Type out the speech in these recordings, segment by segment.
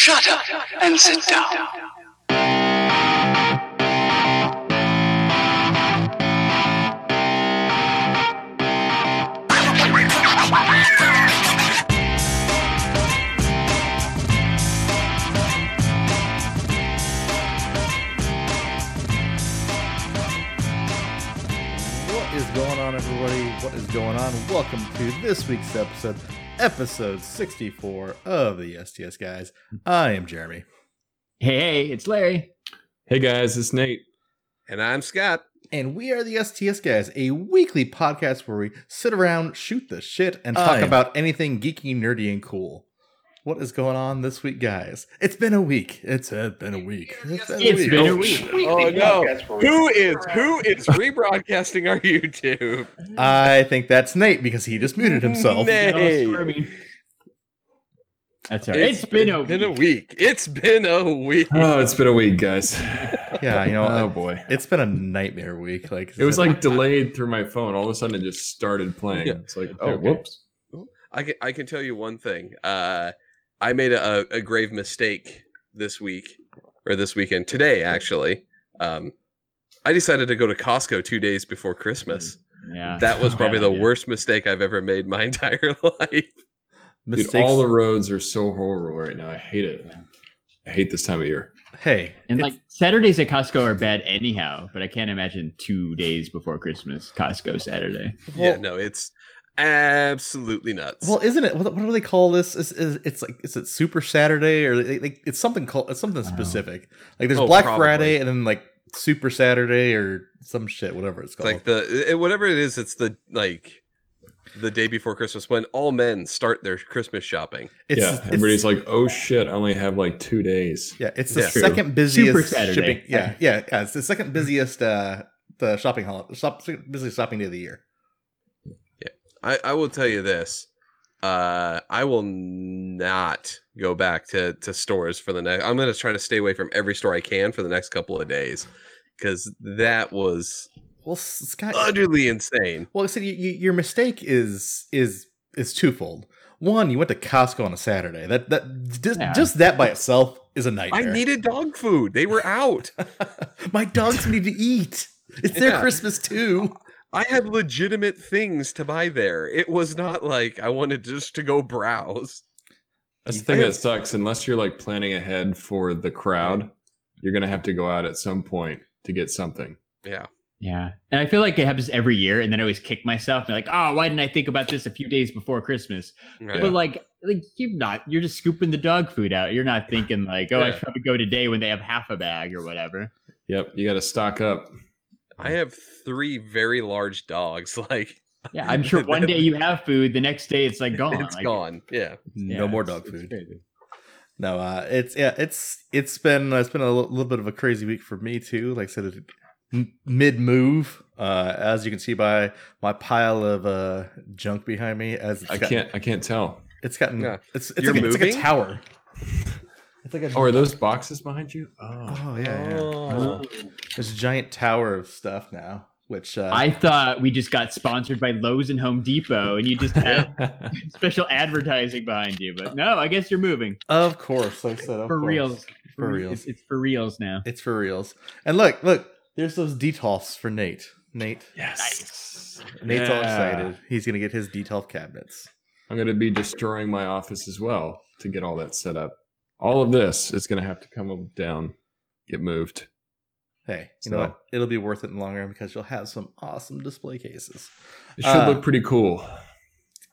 Shut up and sit down. What is going on, everybody? What is going on? Welcome to this week's episode, episode 64 of the STS Guys. I am Jeremy. Hey, hey, it's Larry. Hey guys, it's Nate. And I'm Scott. And we are the STS Guys, a weekly podcast where we sit around, shoot the shit, and talk I am- about anything geeky, nerdy, and cool. What is going on this week, guys? It's been a week. It's uh, been a week. It's been It's been a Oh, week. Oh no! Who is who is rebroadcasting our YouTube? I think that's Nate because he just muted himself. Nate. Hey. Squirmy. That's all right. it's been a been a week. It's been a week. Oh, it's been a week, guys. Yeah, you know, oh boy. it's been a nightmare week. Like It was like delayed through my phone. All of a sudden, it just started playing. Yeah. It's like, oh, Okay. whoops. I can I can tell you one thing. Uh, I made a, a grave mistake this week or this weekend today actually. Um, I decided to go to Costco two days before Christmas. yeah. That was probably Bad the idea. worst mistake I've ever made my entire life. Dude, all the roads are so horrible right now. I hate it. I hate this time of year. hey, And like Saturdays at Costco are bad anyhow, but I can't imagine two days before Christmas, Costco Saturday. yeah, no, it's absolutely nuts. Well, isn't it? What, what do they call this? Is, is it's like is it Super Saturday or like, like it's something called it's something Oh. specific. Like there's Oh, Black probably. Friday and then like Super Saturday or some shit, whatever it's It's called. like the it, whatever it is, it's the like the day before Christmas when all men start their Christmas shopping. it's, yeah, it's- everybody's like, oh shit, I only have like two days. yeah, it's the Yeah. second busiest Super Saturday. shipping. Yeah, yeah, yeah, it's the second busiest uh the shopping holiday, shop, busiest shopping day of the year. I, I will tell you this. Uh, I will not go back to, to stores for the next. I'm gonna try to stay away from every store I can for the next couple of days because that was Well, Scott, utterly insane. well, so you, you, your mistake is is is twofold. One, you went to Costco on a Saturday. That that just, Yeah. just that by itself is a nightmare. I needed dog food. They were out. My dogs need to eat. It's their Christmas too. I had legitimate things to buy there. It was not like I wanted just to go browse. That's the thing that sucks. Unless you're like planning ahead for the crowd, you're gonna have to go out at some point to get something. Yeah. Yeah. And I feel like it happens every year, and then I always kick myself and like, oh, why didn't I think about this a few days before Christmas? Right. But like, like you're not, you're just scooping the dog food out. You're not thinking like, oh, I should probably go today when they have half a bag or whatever. Yep, you got to stock up. I have three very large dogs. Like Yeah, I'm sure one day you have food, the next day it's like gone. it's Like, gone. Yeah. No yeah, more dog it's food. crazy. No, uh, it's yeah, it's it's been it's been a little bit of a crazy week for me too. Like I said, mid move, uh, as you can see by my pile of uh, junk behind me. As I got- can't. I can't tell. It's gotten. Yeah. It's it's You're like, a, it's like a tower. It's like a. Oh, are those boxes behind you? Oh, Oh yeah, yeah. Oh. There's a giant tower of stuff now. Which uh, I thought we just got sponsored by Lowe's and Home Depot, and you just had special advertising behind you. But no, I guess you're moving of course, like I said, of for course. reals. For re- reals. It's, it's for reals now. It's for reals. And look, look, there's those detolfs for Nate. Nate, yes. Nate's all Yeah. excited. He's gonna get his detolf cabinets. I'm going to be destroying my office as well to get all that set up. All of this is going to have to come down, get moved. Hey, you So- know what? It'll be worth it in the long run because you'll have some awesome display cases. It should Uh, look pretty cool.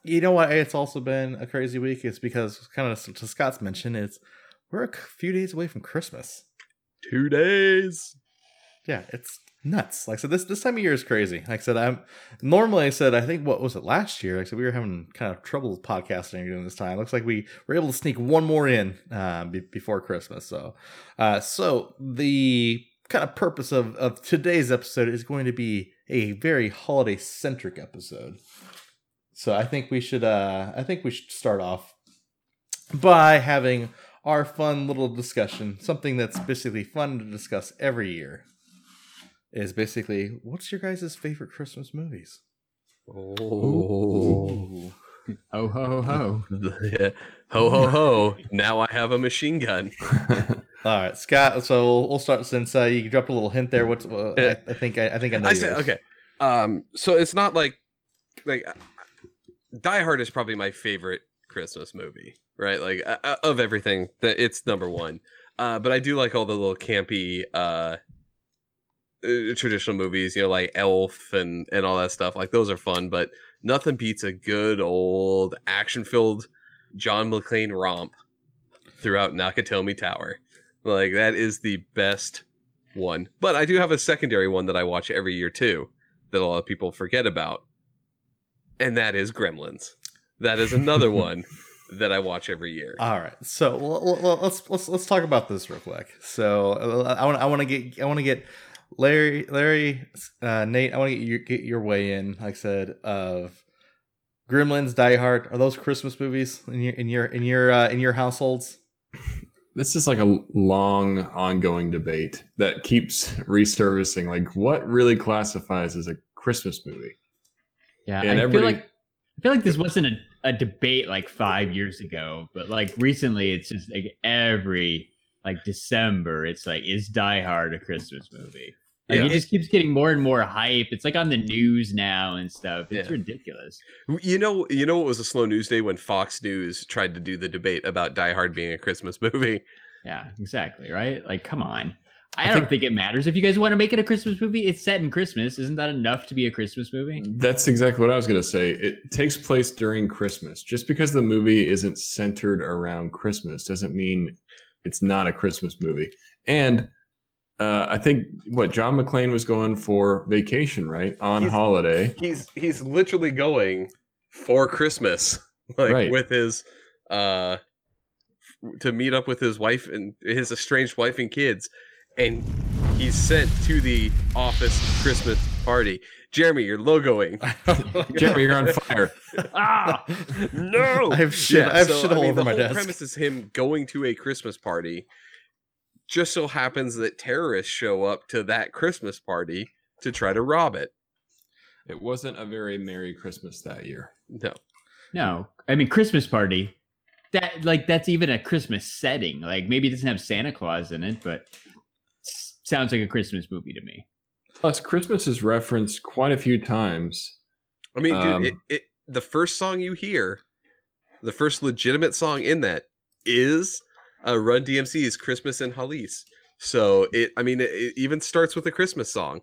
You know what? It's also been a crazy week. It's because kind of to Scott's mention, it's we're a few days away from Christmas. Two days. Yeah, it's nuts. Like I said, this this time of year is crazy. Like I said, I'm normally I said I think what was it last year? Like I said, we were having kind of trouble podcasting during this time. Looks like we were able to sneak one more in uh, be- before Christmas. So, uh, so the kind of purpose of of today's episode is going to be a very holiday centric episode. So I think we should uh, I think we should start off by having our fun little discussion, something that's basically fun to discuss every year is basically what's your guys' favorite Christmas movies? Oh. Ho ho ho ho. Yeah. ho ho ho! Now I have a machine gun. All right, Scott. So we'll, we'll start since uh, you dropped a little hint there. What's uh, I, I think I, I think I know. I said yours. okay. Um, so it's not like like Die Hard is probably my favorite Christmas movie, right? Like uh, uh, of everything, that it's number one. Uh, but I do like all the little campy uh, traditional movies, you know, like Elf and and all that stuff. Like those are fun, but nothing beats a good old action-filled John McClane romp throughout Nakatomi Tower. Like that is the best one. But I do have a secondary one that I watch every year too, that a lot of people forget about, and that is Gremlins. That is another one that I watch every year. All right, so l- l- l- let's let's let's talk about this real quick. So uh, I want I want to get I want to get Larry Larry uh, Nate. I want to get your get your way in. Like I said, of Gremlins, Die Hard. Are those Christmas movies in your in your in your uh, in your households? this is like a long ongoing debate that keeps resurfacing like what really classifies as a christmas movie Yeah, And I feel everybody- like I feel like this wasn't a, a debate like five years ago, but like recently, it's just like every like December, it's like is Die Hard a Christmas movie? Like Yeah. it just keeps getting more and more hype. It's like on the news now and stuff. It's Yeah. ridiculous. You know, you know what was a slow news day when Fox News tried to do the debate about Die Hard being a Christmas movie. Yeah, exactly. Right? Like, come on. I, I don't think- think it matters if you guys want to make it a Christmas movie. It's set in Christmas. Isn't that enough to be a Christmas movie? that's exactly what i was going to say it takes place during christmas just because the movie isn't centered around christmas doesn't mean it's not a christmas movie and uh, i think what john mcclane was going for vacation right on He's- holiday He's he's literally going for Christmas, like Right. with his uh to meet up with his wife and his estranged wife and kids, and he's sent to the office Christmas party. Jeremy, you're logoing. jeremy you're on fire ah, no, I have shit. I have shit all mean, over the my whole desk. premise is him going to a Christmas party. Just so happens that terrorists show up to that Christmas party to try to rob it. it wasn't a very merry christmas that year No, no. I mean, Christmas party. That like that's even a Christmas setting. Like maybe it doesn't have Santa Claus in it, but sounds like a Christmas movie to me. Plus christmas is referenced quite a few times I mean, dude, Um, it, it, the first song you hear, the first legitimate song in that is uh, Run DMC's "Christmas in Hollis." So it, I mean, it, it even starts with a Christmas song.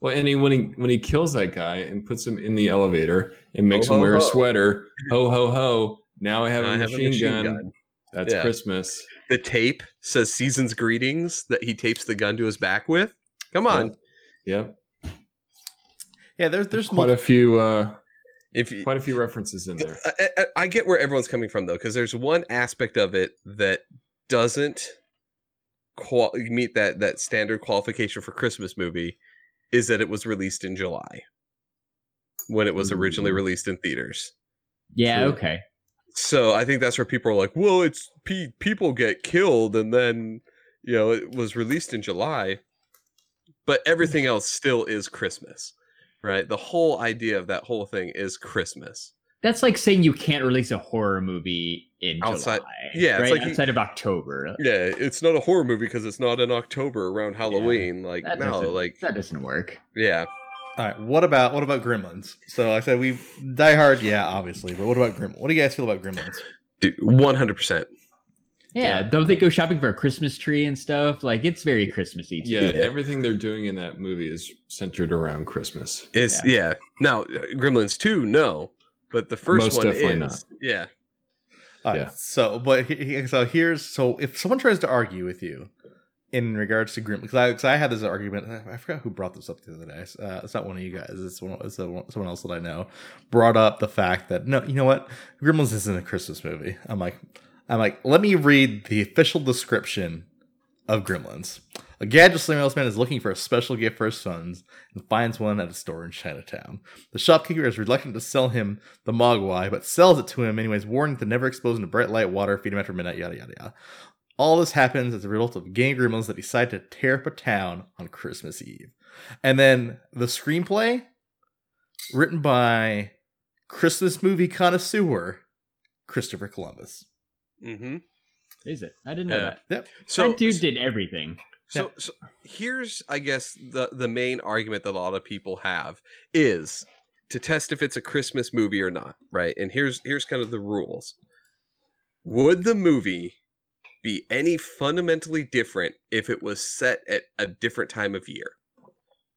Well, and he, when he when he kills that guy and puts him in the elevator and makes Ho, him ho, wear a sweater, ho ho ho! Now I have, I a, have machine gun. That's Yeah. Christmas. The tape says "Season's Greetings" that he tapes the gun to his back with. Come on, Yep. yeah, there's there's Quite a few uh if you, quite a few references in there. I, I, I get where everyone's coming from though, because there's one aspect of it that doesn't qual- meet that that standard qualification for Christmas movie, is that it was released in July when it was originally Mm. released in theaters. Yeah. True. Okay. So I think that's where people are like, "Well, it's pe- people get killed, and then you know it was released in July, but everything else still is Christmas." Right, the whole idea of that whole thing is Christmas. That's like saying you can't release a horror movie in Outside- July. yeah, it's right? like you- outside of October. Yeah, it's not a horror movie because it's not in October around Halloween. Like That no, doesn't- like that doesn't work. yeah. All right. What about what about Gremlins? So I said we Die Hard, yeah, obviously. But what about Gremlins? What do you guys feel about Gremlins? One hundred percent. Yeah, don't they go shopping for a Christmas tree and stuff? Like it's very Christmassy. too. Yeah, everything they're doing in that movie is centered around Christmas. It's yeah. Now uh, Gremlins two, no, but the first Most one definitely is not. yeah. All right, Yeah. So, but he- he- so here's so if someone tries to argue with you in regards to Gremlins, because I, 'cause I had this argument. I I forgot who brought this up the other day. Uh, it's not one of you guys. It's one. It's a, someone else that I know brought up the fact that no, you know what, Gremlins isn't a Christmas movie. I'm like, I'm like, let me read the official description of Gremlins. A gadget salesman is looking for a special gift for his sons and finds one at a store in Chinatown. The shopkeeper is reluctant to sell him the Mogwai, but sells it to him anyways, warning to never expose him to bright light, water, feed him after midnight, yada yada yada. All this happens as a result of gang gremlins that decide to tear up a town on Christmas Eve. And then the screenplay, written by Christmas movie connoisseur, Christopher Columbus. Mm-hmm. Is it? I didn't know Yeah. that. So, that dude did everything. so, so here's, I guess, the the main argument that a lot of people have is to test if it's a Christmas movie or not, right? And here's here's kind of the rules. Would the movie be any fundamentally different if it was set at a different time of year?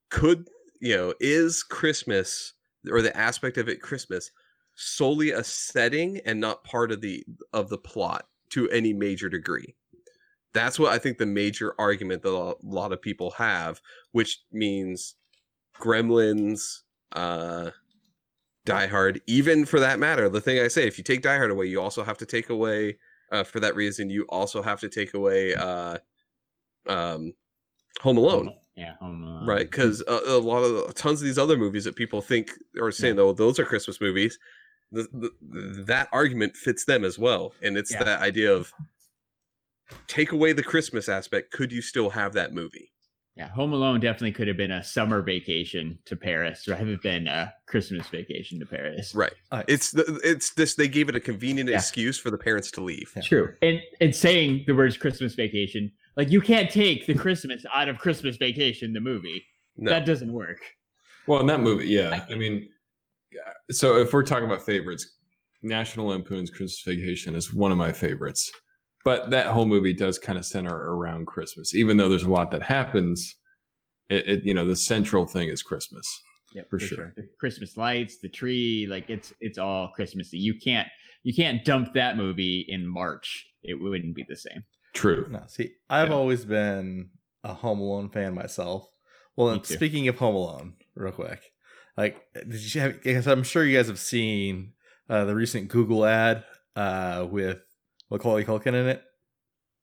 Could you know, is Christmas or the aspect of it Christmas solely a setting and not part of the of the plot to any major degree? That's what I think the major argument that a lot of people have, which means Gremlins, uh, Die Hard, even for that matter. The thing I say, if you take Die Hard away, you also have to take away, uh, for that reason, you also have to take away uh, um, Home Alone, Yeah, Home Alone. right? Because a, a lot of tons of these other movies that people think are saying, though, those are Christmas movies. The, the, that argument fits them as well, and it's Yeah. that idea of take away the Christmas aspect. Could you still have that movie? Yeah, Home Alone definitely could have been a summer vacation to Paris rather than a Christmas vacation to Paris. Right. Uh, It's the, it's this. They gave it a convenient Yeah. excuse for the parents to leave. Yeah. True. And and saying the words Christmas vacation, like you can't take the Christmas out of Christmas vacation, the movie. No. That doesn't work. Well, in that movie, yeah. I mean, yeah, so if we're talking about favorites, National Lampoon's Christmas Vacation is one of my favorites. But that whole movie does kind of center around Christmas, even though there's a lot that happens. It, it you know, the central thing is Christmas. Yeah, For sure. The Christmas lights, the tree, like it's it's all Christmassy. You can't you can't dump that movie in March. It wouldn't be the same. True. No, see, I've Yeah. always been a Home Alone fan myself. Well, Me and too. speaking of Home Alone, real quick, like, did you have? I'm sure you guys have seen uh, the recent Google ad uh, with Macaulay Culkin in it.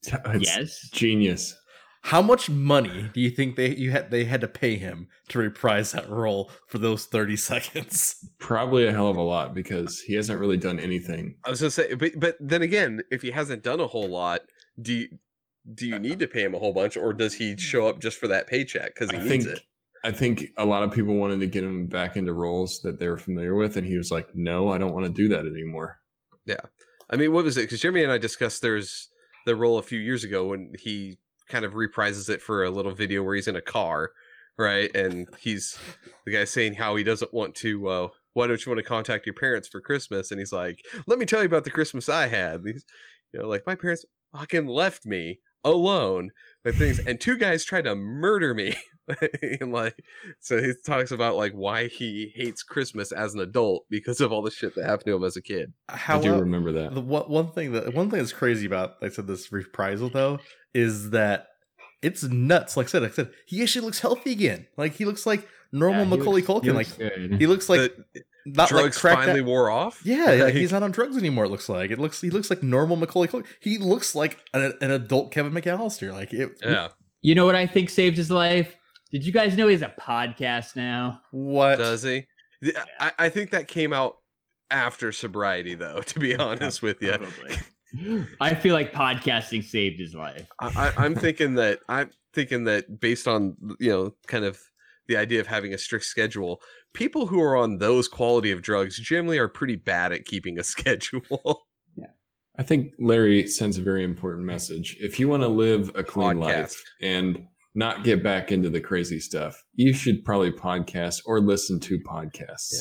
It's yes. Genius. How much money do you think they you had they had to pay him to reprise that role for those 30 seconds? Probably a hell of a lot because he hasn't really done anything. I was gonna say, but but then again, if he hasn't done a whole lot, do you, do you need to pay him a whole bunch, or does he show up just for that paycheck because he I needs think it? I think a lot of people wanted to get him back into roles that they were familiar with, and he was like, "No, I don't want to do that anymore." Yeah, I mean, what was it? Because Jeremy and I discussed there's the role a few years ago when he kind of reprises it for a little video where he's in a car, right? And he's the guy saying how he doesn't want to. Uh, why don't you want to contact your parents for Christmas? And he's like, "Let me tell you about the Christmas I had." These, you know, like my parents fucking left me alone with things, and two guys tried to murder me. and like, so he talks about like why he hates Christmas as an adult because of all the shit that happened to him as a kid. Uh, how I do remember that. the one, one thing that one thing that's crazy about like I said this reprisal though is that it's nuts. Like I said, like I said, he actually looks healthy again. Like he looks like normal Yeah, he Macaulay looks- Culkin. looks like good. he looks like The not like drugs cracked finally out- wore off. Yeah, like, Like- he's not on drugs anymore. It looks like it looks. He looks like normal Macaulay Culkin. He looks like an, an adult Kevin McCallister. Like it. Yeah. You know what I think saved his life? Did you guys know he has a podcast now? What? Does he? The- I, I think that came out after sobriety, though. To be honest with you, Probably. I feel like podcasting saved his life. I, I, I'm thinking that I'm thinking that based on you know kind of the idea of having a strict schedule, people who are on those quality of drugs generally are pretty bad at keeping a schedule. Yeah, I think Larry sends a very important message. If you want to live a clean Podcast. life and not get back into the crazy stuff, you should probably podcast or listen to podcasts.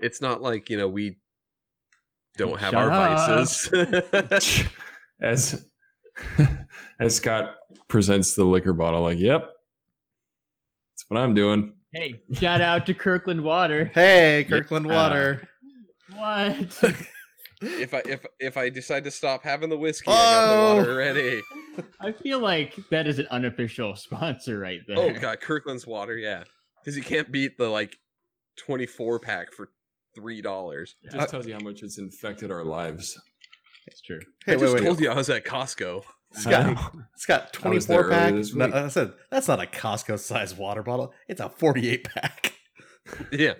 it's not like you know we don't have Shut our up. vices. As as Scott presents the liquor bottle, like, yep, that's what I'm doing. Hey, shout out to Kirkland Water. Hey, Kirkland Yeah. Water. What? if I if if I decide to stop having the whiskey, I got the Oh. water ready. I feel like that is an unofficial sponsor right there. Oh god, Kirkland's water, yeah, because you can't beat the like twenty four pack for three dollars. It just tells you how much it's infected our lives. That's true. Hey, I wait, just wait. told you I was at Costco. Scott, it's got I was 24 there pack. No. I said that's not a Costco sized water bottle. It's a 48 pack. Yeah,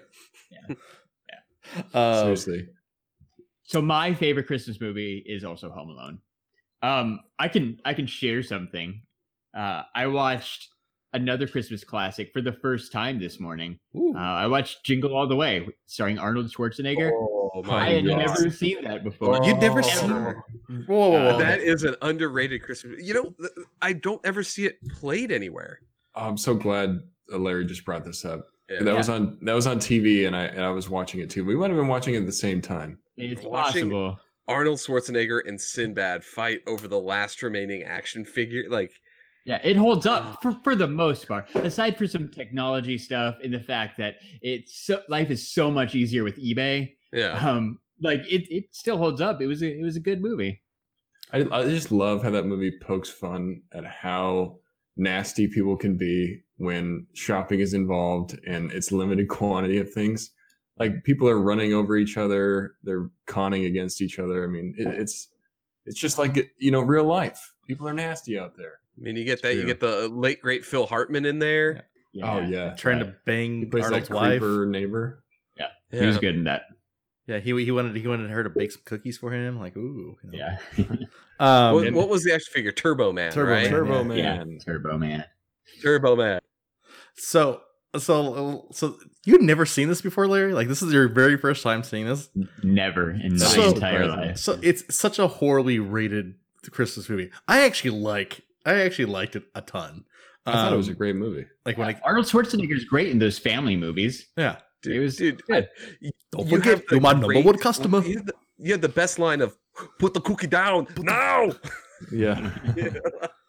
Uh, Seriously. So my favorite Christmas movie is also Home Alone. Um, I can I can share something. Uh, I watched another Christmas classic for the first time this morning. Ooh. Uh, I watched Jingle All the Way, starring Arnold Schwarzenegger. Oh I had God. never seen that before. You'd never Oh. seen Ever. Whoa, whoa, whoa, Uh, that is an underrated Christmas. You know, I don't ever see it played anywhere. I'm so glad uh, Larry just brought this up. Yeah. That was on that was on TV, and I and I was watching it too. We might have been watching it at the same time. It's Watching- possible. Arnold Schwarzenegger and Sinbad fight over the last remaining action figure. Like, Yeah, it holds up for, for the most part. Aside for some technology stuff and the fact that it's so life is so much easier with eBay. yeah, Um, like it, it still holds up. It was a, it was a good movie. I, I just love how that movie pokes fun at how nasty people can be when shopping is involved and it's limited quantity of things. Like people are running over each other, they're conning against each other. I mean, it, it's it's just like you know real life. People are nasty out there. I mean, you get that. You get the late great Phil Hartman in there. Yeah. Oh yeah, Trying Right. to bang he plays Arnold's wife. creeper neighbor. Yeah, he was good in that. Yeah, he he wanted he wanted her to bake some cookies for him. Like, ooh. you know. Yeah, Um, What, what was the action figure? Turbo Man, Turbo right? Man. Turbo yeah. Man. yeah, Turbo Man. Turbo Man. So so so you'd never seen this before, Larry? Like this is your very first time seeing this? Never in my So- entire life. So it's such a horribly rated Christmas movie. I actually like I actually liked it a ton. I thought it was Um, a great movie. like when I Arnold Schwarzenegger's great in those family movies. yeah. Dude, It was dude, good. I- y- Don't you forget, you're my number one customer. You had, the, you had the best line of "Put the cookie down now." Yeah.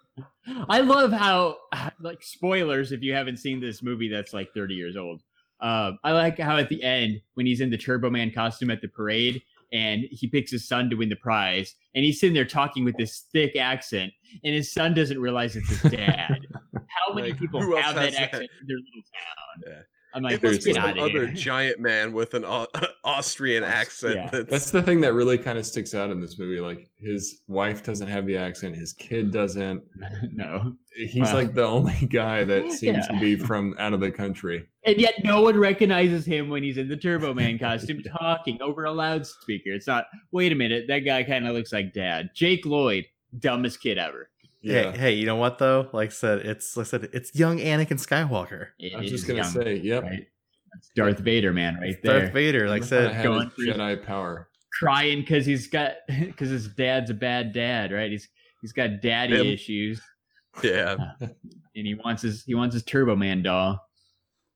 I love how, like, spoilers if you haven't seen this movie that's like 30 years old. Um, I like how at the end, when he's in the Turbo Man costume at the parade and he picks his son to win the prize, and he's sitting there talking with this thick accent, and his son doesn't realize it's his dad. how many Like, people have that that? accent in their little town? Yeah. I'm like, it must be get some other here. giant man with an Au- Austrian accent. Yeah. That's, That's the thing that really kind of sticks out in this movie. Like his wife doesn't have the accent, his kid doesn't. no. He's Wow. like the only guy that seems Yeah. to be from out of the country. And yet no one recognizes him when he's in the Turbo Man costume talking over a loudspeaker. It's not, wait a minute, that guy kind of looks like dad. Jake Lloyd, dumbest kid ever. Hey, hey, you know what though? Like I said, it's like I said, it's young Anakin Skywalker. It I was is just gonna young, say, yep. right? That's Darth Vader, man, right there. Darth Vader, like I said, going through- Jedi power. Crying because he's got because his dad's a bad dad, right? He's he's got daddy Him. issues, yeah. Uh, and he wants his he wants his Turbo Man doll.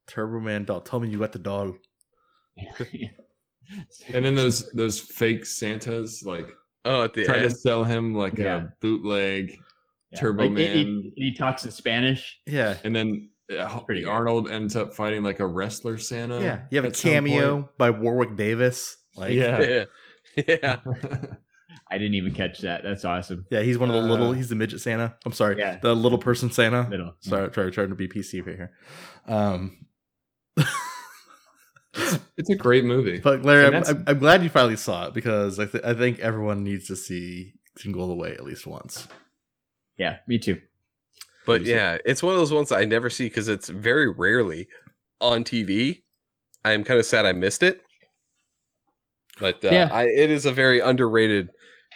Turbo Man doll. Tell me you got the doll. And then those those fake Santas like Oh, at the try to sell him like Yeah. a bootleg Yeah. Turbo Like, Man. he- he, he talks in Spanish. Yeah. and then uh, Pretty. Arnold ends up fighting like a wrestler Santa. Yeah. You have a cameo by Warwick Davis. Like yeah. Yeah. Yeah. I didn't even catch that. That's awesome. Yeah, he's one of the little Uh, he's the midget Santa. I'm sorry. Yeah. The little person Santa. Little. Sorry, trying trying to be PC right here. Um it's a great movie. But Larry, I'm, I'm, I'm glad you finally saw it because I, th- I think everyone needs to see Jingle All the Way at least once. Yeah, me too. But yeah, it's one of those ones that I never see because it's very rarely on TV. I am kind of sad I missed it. But uh, Yeah. I, it is a very underrated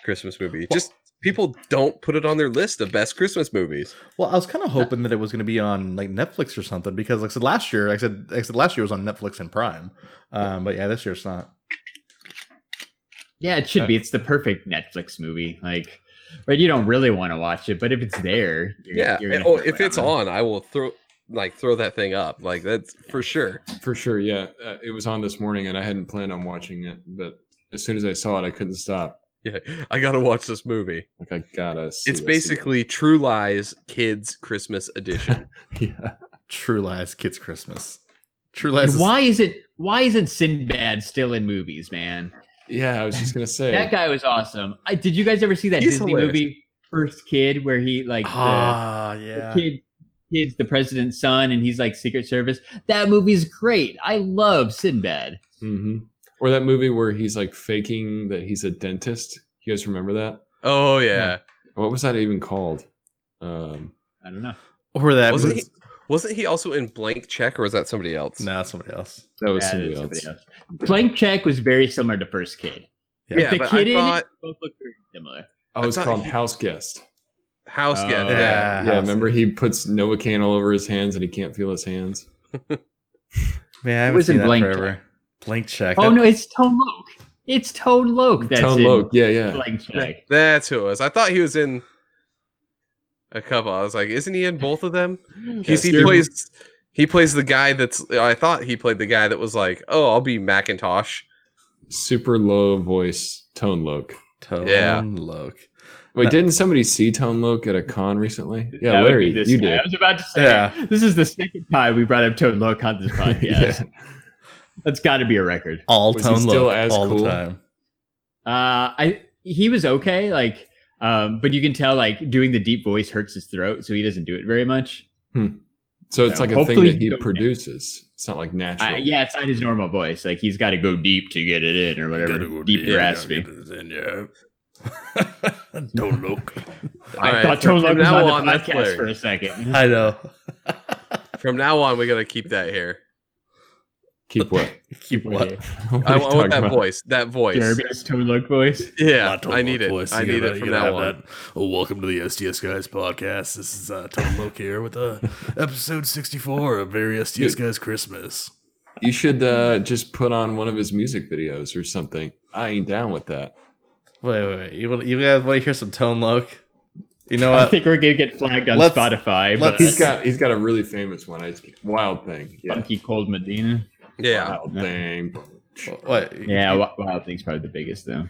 Christmas movie. Just people don't put it on their list of best Christmas movies. Well, I was kind of hoping that it was going to be on like Netflix or something because, like I said last year, like I said, like I said last year was on Netflix and Prime, um, but yeah, this year it's not. Yeah, it should be. It's the perfect Netflix movie. Like, right? You don't really want to watch it, but if it's there, you're, Yeah. you're gonna oh, if it it's on. on, I will throw like throw that thing up. Like that's for sure. For sure, yeah. Uh, it was on this morning and I hadn't planned on watching it, but as soon as I saw it, I couldn't stop. Yeah, I gotta watch this movie. Like I gotta see It's this basically True Lies Kids Christmas Edition. yeah. True Lies Kids Christmas. True Lies. Is- why is it? Why isn't Sinbad still in movies, man? Yeah, I was just gonna say That guy was awesome. I, did you guys ever see that He's Disney hilarious. movie First Kid, where he like the- Ah, the, yeah. kid, kid's the president's son, and he's like Secret Service. That movie's great. I love Sinbad. hmm Or that movie where he's like faking that he's a dentist. You guys remember that? oh yeah. What was that even called? Um, I don't know. Or that Wasn't was he, wasn't he also in Blank Check or was that somebody else? nah, somebody else. that was Yeah, somebody it's else. somebody else. Blank Check was very similar to First Kid. Yeah. Yeah, the but kid I in thought it both look very similar. Oh, I it's thought called he- House Guest. House Oh, get yeah. yeah. Yeah, House- remember he puts Novocaine all over his hands and he can't feel his hands. Man, I haven't was seen in that Blank forever. Blank check. Oh That- no, it's Tone Loc. It's Tone Loc. That's Tone in Loc, yeah, yeah. Blank Check. That's who it was. I thought he was in a couple. I was like, isn't he in both of them? He's, he plays he plays the guy that's I thought he played the guy that was like, Oh, I'll be Macintosh. Super low voice, Tone Loc. Tone Yeah. Loc. Wait, That- didn't somebody see Tone Loc at a con recently? Yeah, That would be Larry, this you guy. did. I was about to say, Yeah. this is the second time we brought up Tone Loc on this podcast. Yeah. That's got to be a record. All Was he Tone still Loc as all cool? the time. Uh, I he was okay, like, um, but you can tell like doing the deep voice hurts his throat, so he doesn't do it very much. So it's Yeah, like a thing that he produces. It's not like natural. Uh, yeah, it's not his normal voice. Like he's got to go deep to get it in, or whatever. deep raspy. Don't look. I Alright, thought from- Tone Loc was on on, the that's podcast for a second. I know. From now on, we gotta keep that here. Keep what? Keep what? What I, I want that about? voice. That voice. Jeremy's Tone Loc voice. Yeah, I need it. voice. I need gotta- it you from gotta now have on. that. Oh, welcome to the STS Guys podcast. This is uh, Tone Loc here with uh, episode 64 of Very STS Guys Christmas. You should uh, just put on one of his music videos or something. I ain't down with that. Wait, wait, wait. You, want- you guys want to hear some Tone Loc? You know I think we're gonna get flagged on Let's- Spotify. let's- But He's got he's got a really famous one. It's Wild Thing. Yeah. Funky Cold Medina. Yeah. Wild Thing. What? Yeah, Wild Thing's probably the biggest though.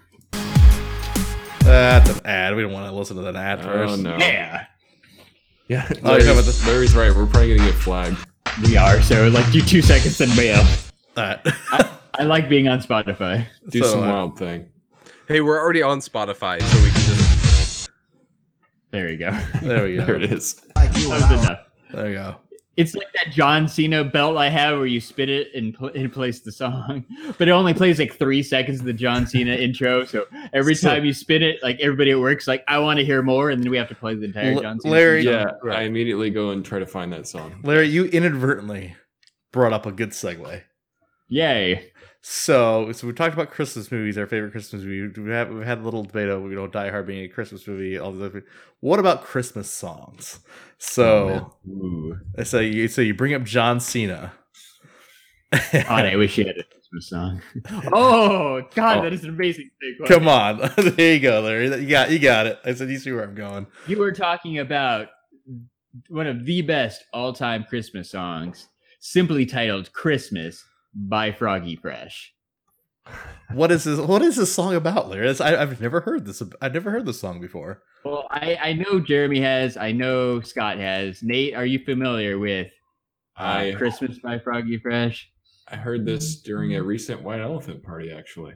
That's an ad. We don't want to listen to that ad Oh first. no. Yeah, Yeah. Oh, you're Larry's, about the- Larry's right. We're probably gonna get flagged. we are. So like, do two seconds and bail. Alright. I like being on Spotify. Do So, some uh, Wild Thing. Hey, we're already on Spotify, so we can just There you go. there we go. There it is. That was enough. There you go. It's like that John Cena belt I have where you spin it and, pl- and place the song, but it only plays like three seconds of the John Cena intro. So every So- time you spin it, like everybody at work's like, I want to hear more, and then we have to play the entire L- John Cena. Larry- Yeah, Right. I immediately go and try to find that song. Larry, you inadvertently brought up a good segue. Yay! So, so we talked about Christmas movies, our favorite Christmas movie. We have we've had a little debate over you know Die Hard being a Christmas movie. All these other. What about Christmas songs? So. Oh, I say you so you bring up John Cena. God, I wish you had a Christmas song. Oh God, Oh. that is an amazing segue. Come on, there you go, Larry. You got you got it. I said you see where I'm going. You were talking about one of the best all-time Christmas songs, simply titled "Christmas" by Froggy Fresh. What is this? What is this song about, Larry? I, I've never heard this. I've never heard this song before. Well, I, I know Jeremy has. I know Scott has. Nate, are you familiar with uh, I Christmas by Froggy Fresh? I heard this during a recent White Elephant party. Actually,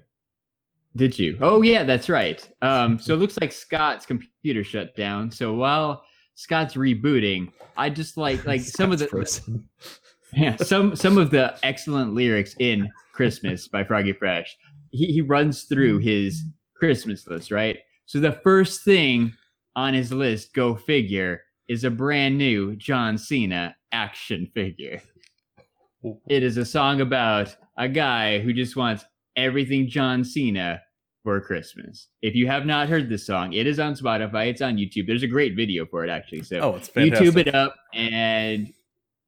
Did you? Oh yeah, that's right. Um, so it looks like Scott's computer shut down. So while Scott's rebooting, I just like like some of the Scott's frozen. Yeah some some of the excellent lyrics in Christmas by Froggy Fresh. He he runs through his Christmas list, right? So the first thing on his list, go figure, is a brand new John Cena action figure. It is a song about a guy who just wants everything John Cena for Christmas. If you have not heard this song, it is on Spotify. It's on YouTube. There's a great video for it actually. So Oh, it's fantastic. YouTube it up and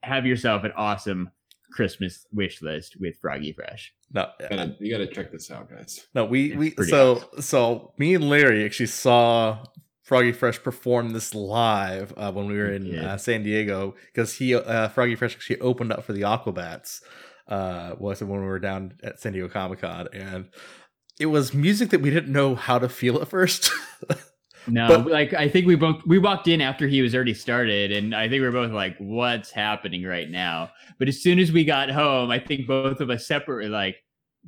have yourself an awesome Christmas wish list with Froggy Fresh. No, You gotta, you gotta check this out, guys. no, we It's we pretty so so me and Larry actually saw Froggy Fresh perform this live uh, when we were in Yeah. uh, San Diego because he uh, Froggy Fresh actually opened up for the Aquabats. Uh, was when we were down at San Diego Comic Con, and it was music that we didn't know how to feel at first. No, But- like I think we both we walked in after he was already started, and I think we are both like, "What's happening right now?" But as soon as we got home, I think both of us separately like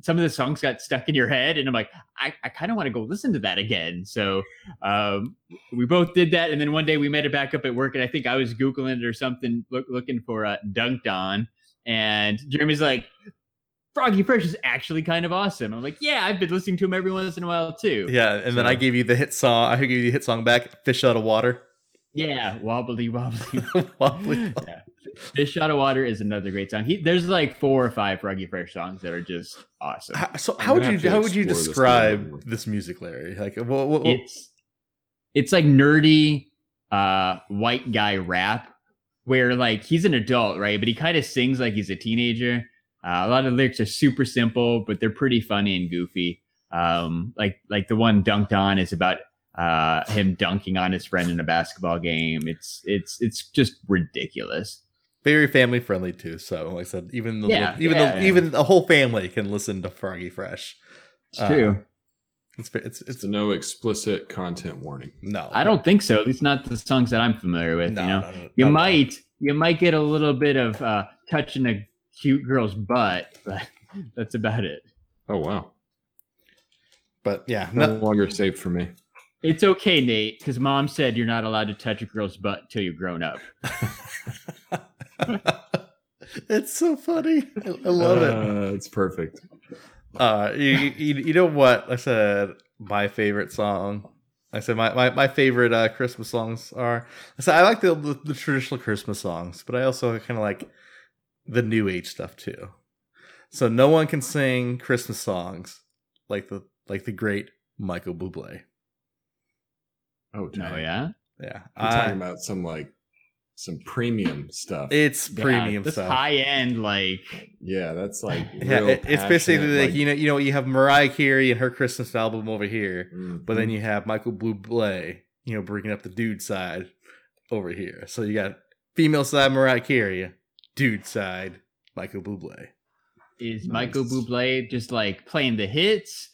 some of the songs got stuck in your head, and I'm like, I, I kind of want to go listen to that again. So um, we both did that, and then one day we met it back up at work, and I think I was googling it or something, look, looking for uh, "Dunked On," and Jeremy's like. Froggy Fresh is actually kind of awesome. I'm like, yeah, I've been listening to him every once in a while too. yeah, and then I gave you the hit song. I gave you the hit song back, "Fish Out of Water." Yeah, wobbly wobbly. Wobbly. yeah. Fish Out of Water is another great song. He, there's like four or five Froggy Fresh songs that are just awesome. How- so how would you how would you explore this describe this, music, Larry? Like, what, what, what- It's it's like nerdy, uh white guy rap where like he's an adult, right? But he kind of sings like he's a teenager. Uh, a lot of the lyrics are super simple, but they're pretty funny and goofy. Um, like like the one dunked on is about uh him dunking on his friend in a basketball game. It's it's it's just ridiculous. Very family friendly too. So, like I said, even the Yeah, little- even yeah. the even the whole family can listen to Froggy Fresh. It's Uh, true. It's it's it's It's a no explicit content warning. no. I don't think so. At least not the songs that I'm familiar with. No, you know, no, no, you no, no. might you might get a little bit of uh, touching a cute girl's butt, but that's about it. Oh wow, But yeah, no no, longer safe for me. It's okay, Nate, because mom said you're not allowed to touch a girl's butt till you're grown up. it's so funny. I, I love it. Uh, it's perfect. Uh, you, you, you know what? I said my favorite song. I said my, my, my favorite uh, Christmas songs are. I said I like the, the, the traditional Christmas songs, but I also kind of like the new age stuff too. So no one can sing Christmas songs like the like the great Michael Bublé. Oh, No, dang. yeah, Yeah, I'm talking about some like some premium stuff. it's premium This stuff. high end, like yeah, that's like yeah, it- it's basically passionate, like, you know you know you have Mariah Carey and her Christmas album over here, Mhm. But then you have Michael Bublé, you know, bringing up the dude side over here. So you got female side Mariah Carey, dude side Michael Bublé. is Nice. Michael Bublé just like playing the hits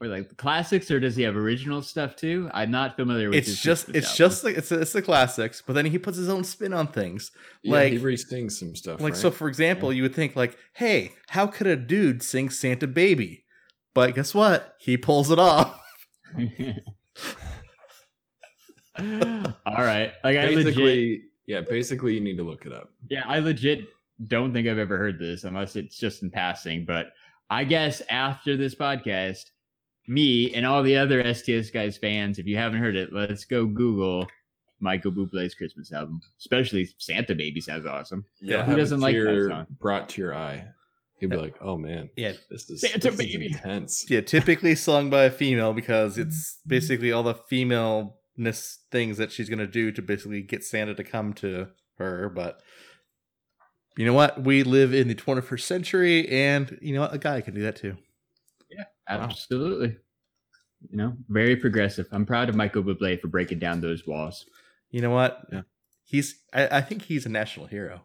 or like the classics, or does he have original stuff too? I'm not familiar with. It. It's his just it's album. just like it's it's the classics, but then he puts his own spin on things. yeah, like- he re-sings some stuff. Like right? so, for example, you would think like, hey, how could a dude sing Santa Baby? But guess what? He pulls it off. All right, like I legit, basically, yeah, basically, you need to look it up. yeah, I legit don't think I've ever heard this unless it's just in passing. But I guess after this podcast, me and all the other STS guys fans, if you haven't heard it, let's go Google Michael Bublé's Christmas album. Especially Santa Baby sounds awesome. Yeah, who doesn't like that song? Brought to your eye. He'd be like, "Oh man, Yeah, this is Santa this is baby." intense." yeah, typically sung by a female because it's mm-hmm. basically all the femaleness things that she's gonna do to basically get Santa to come to her. But you know what? We live in the 21st century, and you know what? A guy can do that too. Yeah, absolutely. You know, very progressive. I'm proud of Michael Bublé for breaking down those walls. You know what? Yeah. He's. I, I think he's a national hero.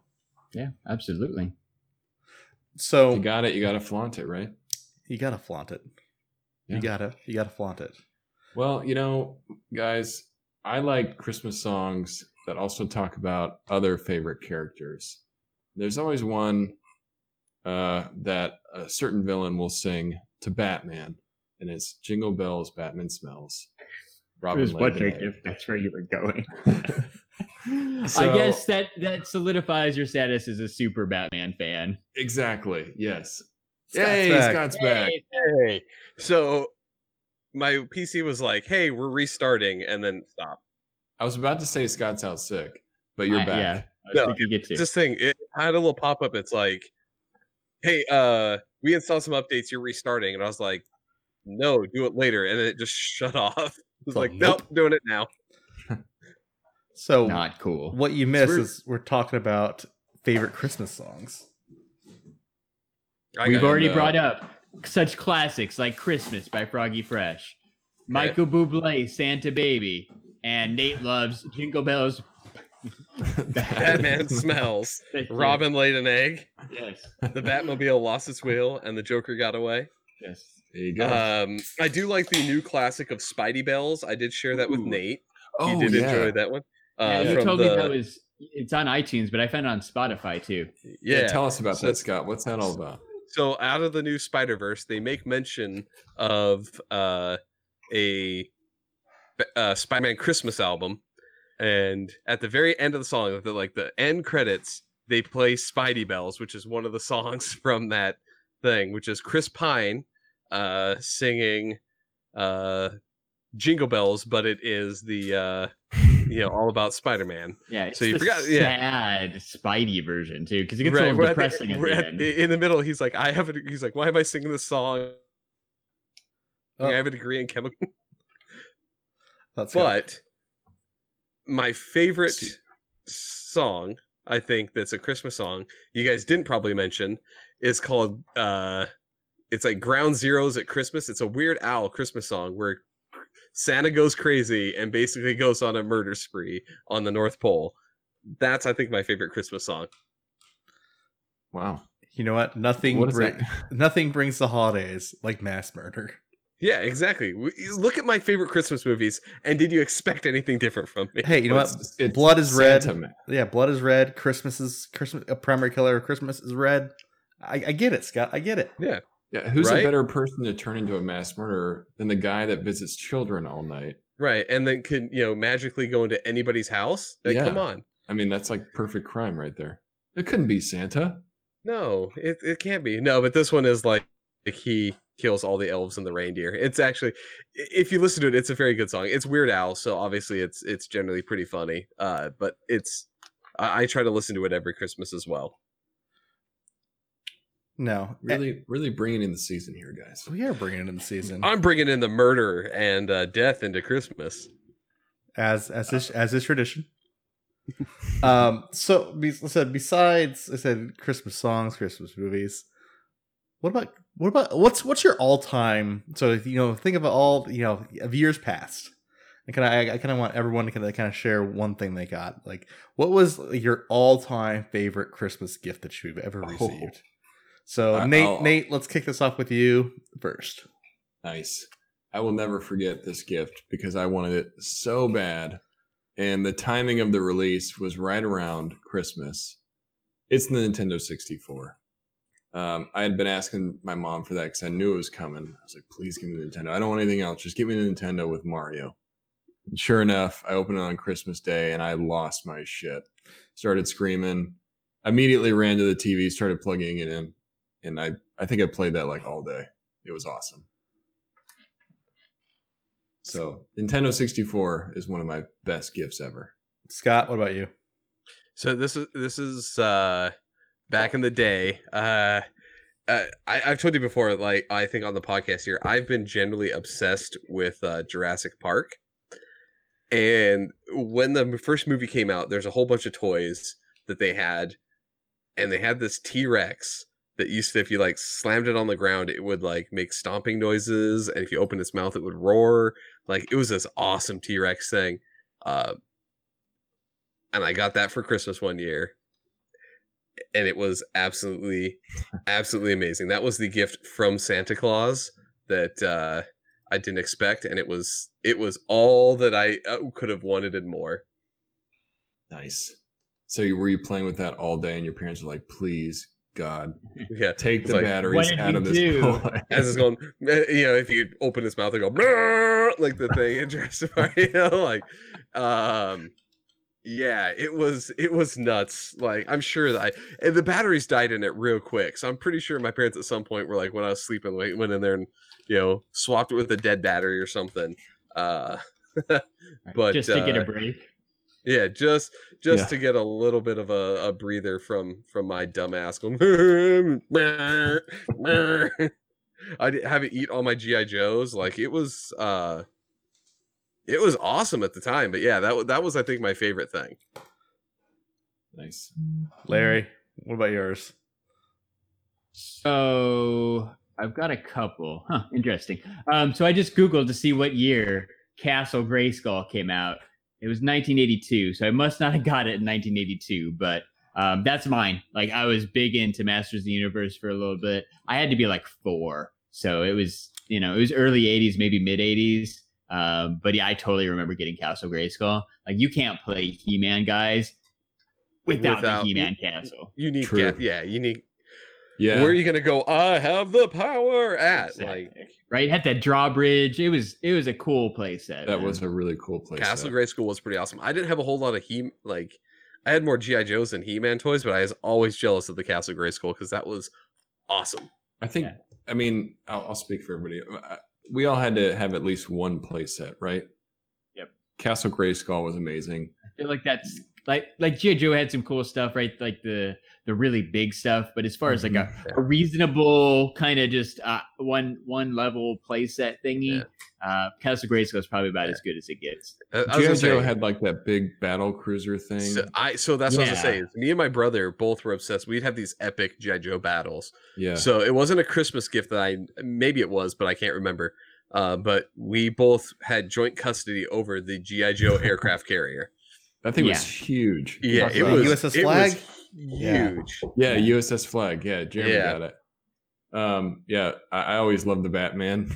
Yeah, absolutely. So You got it. You got to flaunt it, right? you gotta flaunt it. Yeah. You gotta. You gotta flaunt it. Well, you know, guys, I like Christmas songs that also talk about other favorite characters. There's always one uh, that a certain villain will sing to Batman, and it's "Jingle Bells, Batman Smells." Robin laid an egg. that's where you were going. I guess that that solidifies your status as a super Batman fan. Exactly. Yes. Scott's Yay, back. Scott's back. Hey, so my PC was like, "Hey, we're restarting," and then stop. I was about to say Scott sounds sick, but you're I- back. Yeah, I was No, thinking you get to. This thing, it had a little pop up. It's like, "Hey, uh, we installed some updates. You're restarting," and I was like, "No, do it later," and then it just shut off. It was Oh, like, nope. "Nope, doing it now." So Not cool. what you miss is we're talking about favorite Christmas songs. I We've already brought up such classics like Christmas by Froggy Fresh, Michael Bublé, Santa Baby, and Nate loves Jingle Bells. Batman smells. Robin laid an egg. Yes. The Batmobile lost its wheel, and the Joker got away. Yes. There you go. Um, I do like the new classic of Spidey Bells. I did share that with Nate. oh, he did yeah. enjoy that one. Uh, yeah, you from told the, me that was. It's on iTunes, but I found it on Spotify too. Yeah. yeah. Tell us about So- that, Scott. What's that all about? So out of the new Spider Verse, they make mention of uh, a uh, Spider-Man Christmas album, and at the very end of the song, the like the end credits, they play Spidey Bells, which is one of the songs from that thing, which is Chris Pine uh, singing uh, Jingle Bells, but it is the uh, you know all about Spider-Man. Yeah. It's So you the forgot- yeah. sad Spidey version too, because it gets a little we're at the- depressing at we're the at- in the middle, he's like, I have a, he's like, why am I singing this song? Oh. I have a degree in chemical, That's good. but my favorite song, I think that's a Christmas song. You guys didn't probably mention is called uh it's like Ground Zeroes at Christmas. It's a Weird Al Christmas song where Santa goes crazy and basically goes on a murder spree on the North Pole. That's I think my favorite Christmas song. Wow. You know what? Nothing What is bring, nothing brings the holidays like mass murder. Yeah, exactly. Look at my favorite Christmas movies, and did you expect anything different from me? Hey, you know Well, what? it's- it's Blood is red. Santa Man. Yeah, blood is red. Christmas is Christmas. A primary color of Christmas is red. I, I get it, Scott. I get it. Yeah, Yeah, who's Right? a better person to turn into a mass murderer than the guy that visits children all night? right. And then can you know magically go into anybody's house? Like, come on. I mean, that's like perfect crime right there. It couldn't be Santa. No, it, it can't be. No, but this one is like, like he kills all the elves and the reindeer. It's actually if you listen to it, it's a very good song. It's Weird Al, so obviously it's it's generally pretty funny. Uh but it's I, I try to listen to it every Christmas as well. No, Really, really bringing in the season here, guys. we are bringing in the season I'm bringing in the murder and uh, death into Christmas. as as is, as is tradition. um. So, be, I said besides, I said Christmas songs, Christmas movies. What about what about what's what's your all time? So you know, think of all you know of years past. And kind of, I, I kind of want everyone to kind of kind of share one thing they got. Like, what was your all time favorite Christmas gift that you've ever Oh. So Nate, I'll- Nate, let's kick this off with you first. Nice. I will never forget this gift because I wanted it so bad. And the timing of the release was right around Christmas. It's the Nintendo 64. Um, I had been asking my mom for that because I knew it was coming. I was like, please give me the Nintendo. I don't want anything else. Just give me the Nintendo with Mario. And sure enough, I opened it on Christmas Day and I lost my shit. Started screaming. Immediately ran to the TV, started plugging it in. And I, I think I played that like all day. It was awesome. So Nintendo 64 is one of my best gifts ever. Scott, what about you? So this is this is uh back in the day. Uh, uh I, I've told you before, like I think on the podcast here, I've been generally obsessed with uh, Jurassic Park. And when the first movie came out, there's a whole bunch of toys that they had, and they had this T Rex that used to, if you like slammed it on the ground, it would like make stomping noises, and if you opened its mouth, it would roar. Like it was this awesome T Rex thing. Uh, and I got that for Christmas one year. And it was absolutely, absolutely amazing. That was the gift from Santa Claus that uh, I didn't expect, and it was it was all that I uh, could have wanted and more. Nice. So you, were you playing with that all day and your parents were like, please, God, Yeah, take It's the like, batteries out of this do? toy." as it's going, eh, you know, if you open his mouth and go like the thing in Jurassic Park, you know, like, um, yeah, it was it was nuts. Like I'm sure that I and the batteries died in it real quick, so I'm pretty sure my parents at some point were like, when I was sleeping, like, went in there and you know swapped it with a dead battery or something. Uh, but just to get a uh, break. Yeah, just just Yeah. to get a little bit of a, a breather from from my dumbass going. "Brr, brr." I didn't have it eat all my GI Joes. Like it was, uh it was awesome at the time. But yeah, that wa- that was I think my favorite thing. nice. Larry, what about yours? So I've got a couple. Huh, interesting. Um, so I just Googled to see what year Castle Grayskull came out. It was 1982, so I must not have got it in 1982, but um, that's mine. Like I was big into Masters of the Universe for a little bit. I had to be like four, so it was you know it was early 80s, maybe mid 80s. Um, but yeah, I totally remember getting Castle Grayskull. Like you can't play He-Man guys without, Without- the He-Man castle. You need, True. Yeah, you need. Yeah. Where are you gonna go? I have the power at like right? Had that drawbridge. It was it was a cool place. Set, that man. was a really cool place. Castle set. Grey School was pretty awesome. I didn't have a whole lot of he like. I had more GI Joes than He Man toys, but I was always jealous of the Castle Grayskull because that was awesome. I think. Yeah. I mean, I'll, I'll speak for everybody. Uh, We all had to have at least one play set, right? Yep. Castle Grayskull was amazing. I feel like that's like like GI Joe had some cool stuff, right? Like the the really big stuff. But as far as like a, Mhm. a reasonable kind of just uh, one one level playset thingy, uh, Castle Grayskull is probably about as good as it gets. I- I GI Joe had like that big battle cruiser thing. so I so that's what I was gonna say. Me and my brother both were obsessed. We'd have these epic GI Joe battles. yeah, So it wasn't a Christmas gift that I maybe it was, but I can't remember. Uh, but we both had joint custody over the GI Joe aircraft carrier. That thing Yeah. was huge. Yeah, it was USS it Flag? was Yeah. huge. Yeah, USS Flagg. Yeah, Jeremy Yeah. got it. Um, yeah, I, I always loved the Batman.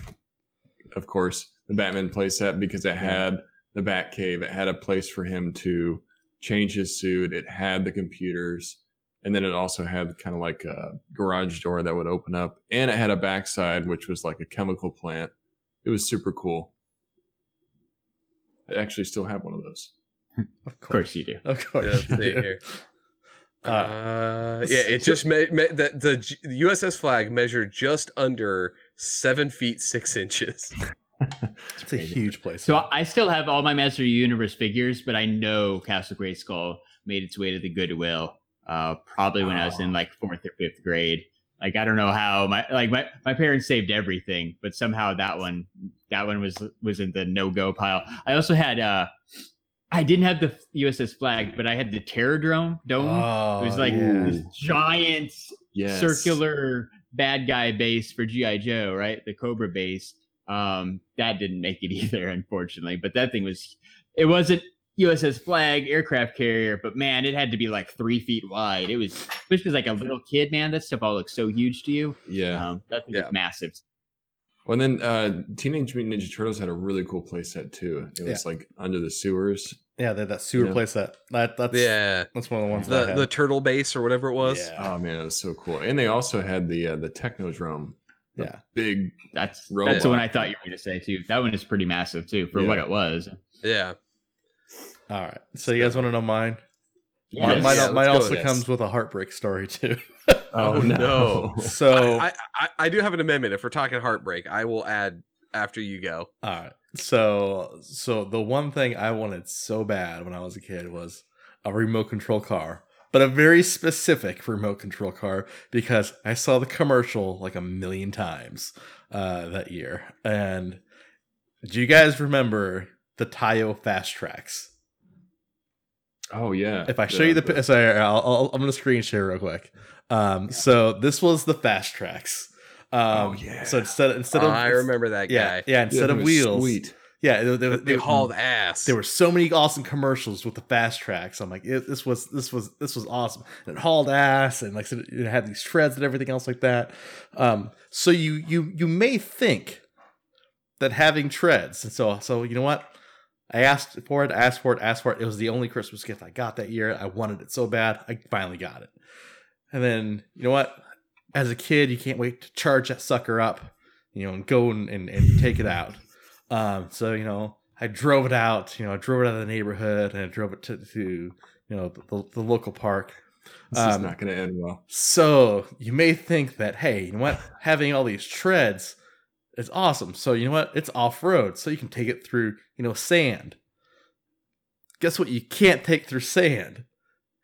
Of course, the Batman playset because it had the Batcave. It had a place for him to change his suit. It had the computers, and then it also had kind of like a garage door that would open up, and it had a backside which was like a chemical plant. It was super cool. I actually still have one of those. Of Of course you do. Of course. Yeah, you do. here. Uh, Uh, yeah, it just made me- the, the G- the USS Flagg measured just under seven feet six inches. It's a huge place. So I still have all my Master of the Universe figures, but I know Castle Grayskull made its way to the Goodwill. Uh, probably when I was in like fourth or fifth grade. Like I don't know how my like my, my parents saved everything, but somehow that one that one was was in the no go pile. I also had uh I didn't have the USS Flagg, but I had the Terrordrome dome. oh, it was like yeah. this giant Yes. circular bad guy base for GI Joe, right? The Cobra base. Um, that didn't make it either, unfortunately. But that thing was, it wasn't USS Flagg aircraft carrier, but man, it had to be like three feet wide. It was, especially like a little kid, man. That stuff all looks so huge to you. Yeah. Um, that thing Yeah. was massive. Well, and then uh, Teenage Mutant Ninja Turtles had a really cool playset too. It was like under the sewers. yeah, they had that sewer Yeah. place that that that's Yeah, that's one of the ones that I the had. the turtle base or whatever it was. Yeah. Oh man, it was so cool. And they also had the uh, the Technodrome. The Yeah. Big. That's Robot. that's the one I thought you were going to say too. That one is pretty massive too for what Yeah. it was. Yeah. All right. So you guys want to know mine? Yes. Mine, mine, Yeah, mine also with comes with a heartbreak story too. Oh, no. So I, I I do have an amendment. If we're talking heartbreak, I will add after you go. All right. So so the one thing I wanted so bad when I was a kid was a remote control car, but a very specific remote control car because I saw the commercial like a million times uh, that year. And do you guys remember the Tyco Fast Traxx? Oh yeah. If I show you the, pi- sorry, I'll, I'll, I'm gonna screen share real quick. Um, so this was the Fast Traxx. Um, Oh, yeah. So instead instead Oh, of I remember that guy. yeah yeah instead it of wheels Sweet. yeah they, they, They, they, hauled ass. there were so many awesome commercials with the Fast Traxx. I'm like, it, this was this was this was awesome. And it hauled ass, and like it had these treads and everything else like that. Um, so you you you may think that having treads, and so so you know what? I asked for it, asked for it, asked for it. It was the only Christmas gift I got that year. I wanted it so bad. I finally got it. And then you know what? As a kid, you can't wait to charge that sucker up, you know, and go and, and, and take it out. Um, so you know, I drove it out. You know, I drove it out of the neighborhood and I drove it to, to you know the, the local park. This is Um, not going to end well. So you may think that hey, you know what, having all these treads is awesome. So you know what, it's off road, so you can take it through you know sand. Guess what? You can't take through sand.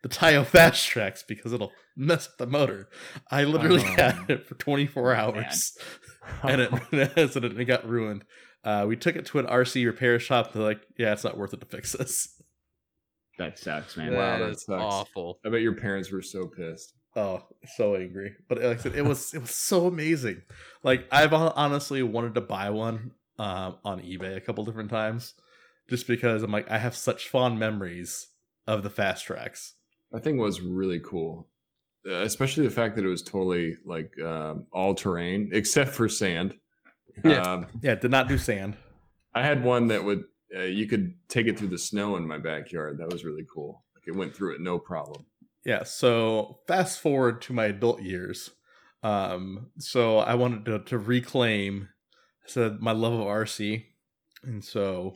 The Tyco Fast Traxx because it'll mess with the motor. I literally Oh. had it for 24 hours and it, so it got ruined. Uh, we took it to an RC repair shop. They're like, "Yeah, it's not worth it to fix this." That sucks, man. Wow, That that is sucks. awful. I bet your parents were so pissed. Oh, so angry! But like I said, it was it was so amazing. Like I've honestly wanted to buy one um, on eBay a couple different times, just because I'm like I have such fond memories of the Fast Traxx. That thing was really cool, uh, especially the fact that it was totally like um, all terrain except for sand. Yeah. Um, Yeah, did not do sand. I had one that would uh, you could take it through the snow in my backyard. That was really cool. Like it went through it no problem. Yeah, so fast forward to my adult years. Um, so I wanted to, to reclaim said my love of RC. And so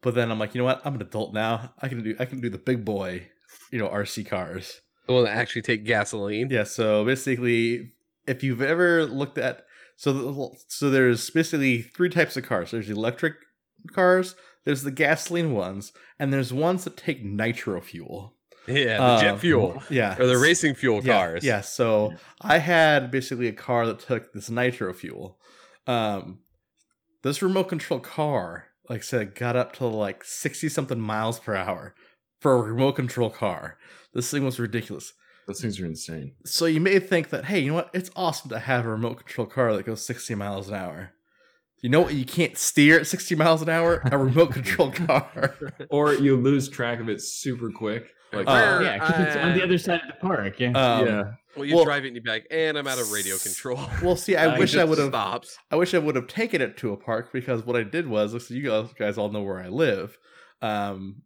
but then I'm like, you know what? I'm an adult now. I can do I can do the big boy, you know, RC cars. The one that actually take gasoline. Yeah, so basically if you've ever looked at so the, so there's basically three types of cars. There's electric cars. There's the gasoline ones, and there's ones that take nitro fuel. Yeah, the Uh, jet fuel Yeah, or the racing fuel yeah, cars. Yeah, so I had basically a car that took this nitro fuel. Um, this remote control car, like I said, got up to like sixty something miles per hour for a remote control car. This thing was ridiculous. Those things are insane. So you may think that, hey, you know what? It's awesome to have a remote control car that goes 60 miles an hour. You know what? You can't steer at 60 miles an hour? A remote control car. Or you lose track of it super quick. Like, Uh, yeah, 'cause it's on the other side of the park. Yeah. Um, yeah. Well, you Well- drive it and you be like, and I'm out of radio control. Well, see, I Uh, wish I would have. stops. I wish I would have taken it to a park because what I did was, so you guys, guys all know where I live. Um,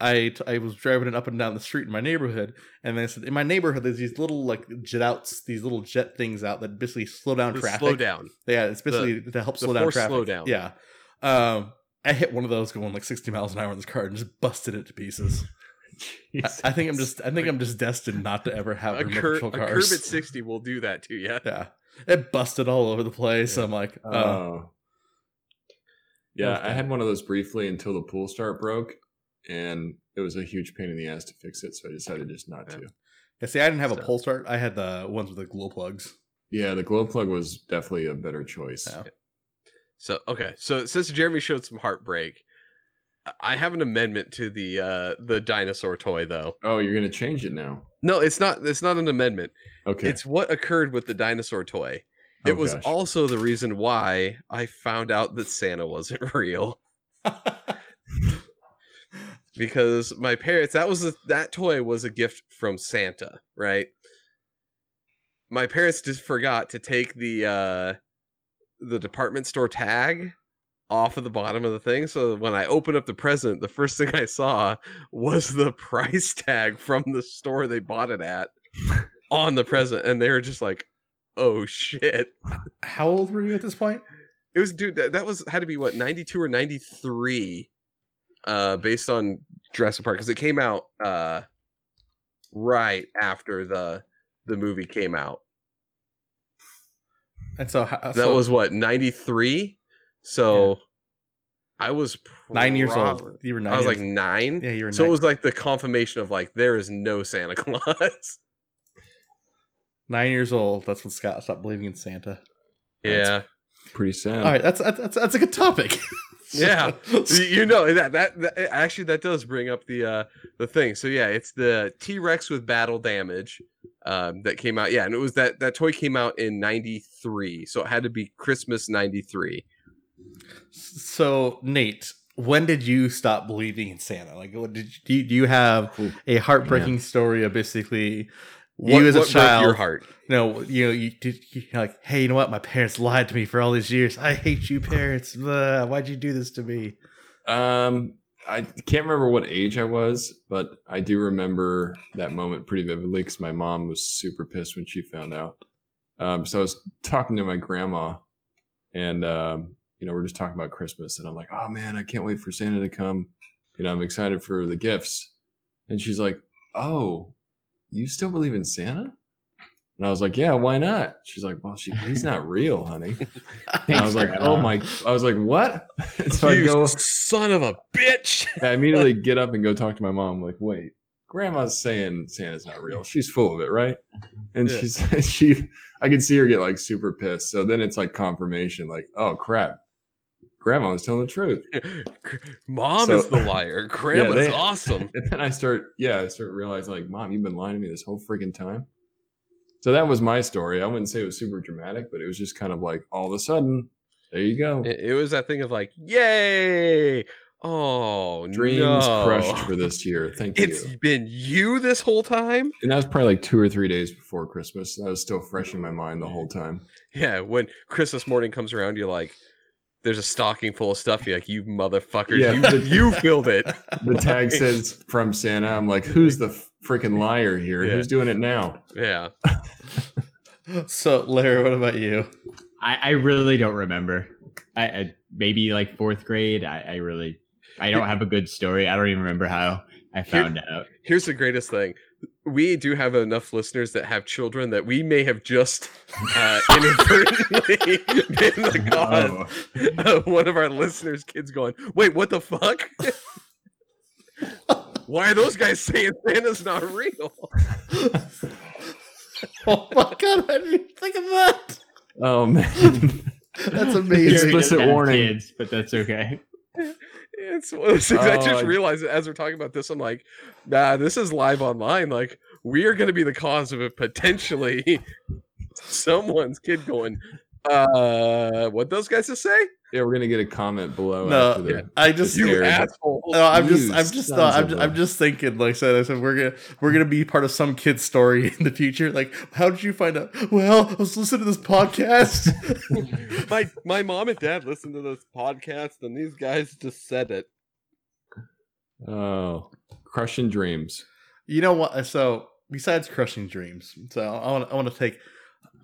I t- I was driving it up and down the street in my neighborhood, and then I said, in my neighborhood, there's these little like jet outs, these little jet things out that basically slow down The traffic. Slow down. Yeah, it's basically to help the slow down forced traffic. slowdown. Yeah. Um, I hit one of those going like 60 miles an hour in this car and just busted it to pieces. I, I think I'm just I think I'm just destined not to ever have A, remote cur- control a curb at 60 will do that to you. yeah. It busted all over the place. I'm like, oh, Oh. Yeah, I had one of those briefly until the pool start broke, and it was a huge pain in the ass to fix it. So I decided just not Yeah. to. yeah. See, I didn't have a So- pull start. I had the ones with the glow plugs. Yeah, the glow plug was definitely a better choice. Yeah. So okay, so since Jeremy showed some heartbreak, I have an amendment to the uh the dinosaur toy though. Oh, you're gonna change it now? No, it's not. It's not an amendment. Okay. It's what occurred with the dinosaur toy. Oh, It was gosh. also the reason why I found out that Santa wasn't real because my parents that was a, that toy was a gift from Santa, right? My parents just forgot to take the uh the department store tag off of the bottom of the thing. So when I opened up the present, the first thing I saw was the price tag from the store they bought it at on the present. And they were just like, oh shit. How old were you at this point? It was, dude, that, that was had to be what, 92 or 93, uh, based on Jurassic Park, because it came out uh, right after the the movie came out. And so, uh, so that was what, 93? So yeah. I was nine years old. You were nine. I was like nine. Yeah, you were. So nine. it was like the confirmation of like there is no Santa Claus. Nine years old. That's when Scott stopped believing in Santa. Yeah, that's pretty sad. All right, that's that's that's a good topic. yeah, you know that, that, that actually that does bring up the uh the thing. So yeah, it's the T Rex with battle damage um, that came out. Yeah, and it was that that toy came out in '93, so it had to be Christmas '93. So Nate, when did you stop believing in Santa? Like, what did you, do? You, have a heartbreaking story of basically what, you as a broke your child? heart No, you know, you did. Like, hey, you know what? My parents lied to me for all these years. I hate you, parents. Blah, why'd you do this to me? Um, I can't remember what age I was, but I do remember that moment pretty vividly because my mom was super pissed when she found out. Um, so I was talking to my grandma, and um, you know, we're just talking about Christmas, and I'm like, "Oh man, I can't wait for Santa to come." You know, I'm excited for the gifts, and she's like, "Oh, you still believe in Santa?" And I was like, "Yeah, why not?" She's like, "Well, she, he's not real, honey." And I was like, "Oh my!" I was like, "What?" So I you go. son of a bitch I immediately get up and go talk to my mom. like, wait, grandma's saying Santa's not real. She's full of it, right? And Yeah. she's she I can see her get like super pissed. So then it's like confirmation, like, oh crap. Grandma was telling the truth. mom So- is the liar grandma's they- awesome And then I start, yeah, I start realizing like, mom, you've been lying to me this whole freaking time. So that was my story. I wouldn't say it was super dramatic, but it was just kind of like all of a sudden, there you go. it, it was that thing of like yay oh Dreams no. crushed for this year. Thank It's you. It's been you this whole time? And that was probably like two or three days before Christmas. That was still fresh in my mind the whole time. Yeah, when Christmas morning comes around, you're like, there's a stocking full of stuff. You're like, you motherfuckers, Yeah, you, the- you filled it. The tag says from Santa. I'm like, who's the freaking liar here? Yeah. Who's doing it now? Yeah. So, Larry, what about you? I, I really don't remember. I, I maybe like fourth grade. I, I really I don't have a good story. I don't even remember how I found out. Here's the greatest thing we do have enough listeners that have children that we may have just uh, inadvertently been the cause Oh. of one of our listeners' kids going, "Wait, what the fuck? Why are those guys saying Santa's not real?" oh my god, I didn't think of that. Oh man. That's Jerry amazing. Explicit warning. kids, but that's okay. It's one of those things I Oh, just I- realized as we're talking about this. I'm like, nah, this is live online. Like, we are going to be the cause of it potentially someone's kid going, uh, what those guys just say? yeah, we're gonna get a comment below. after No, the, I just You asshole. No, I'm just, I'm just, thought, I'm, of just, a- I'm just thinking. Like I said, I said we're gonna, we're gonna be part of some kid's story in the future. Like, how did you find out? Well, I was listening to this podcast. my my mom and dad listened to this podcast, and these guys just said it. Oh, crushing dreams. you know what? So, besides crushing dreams, so I want, I want to take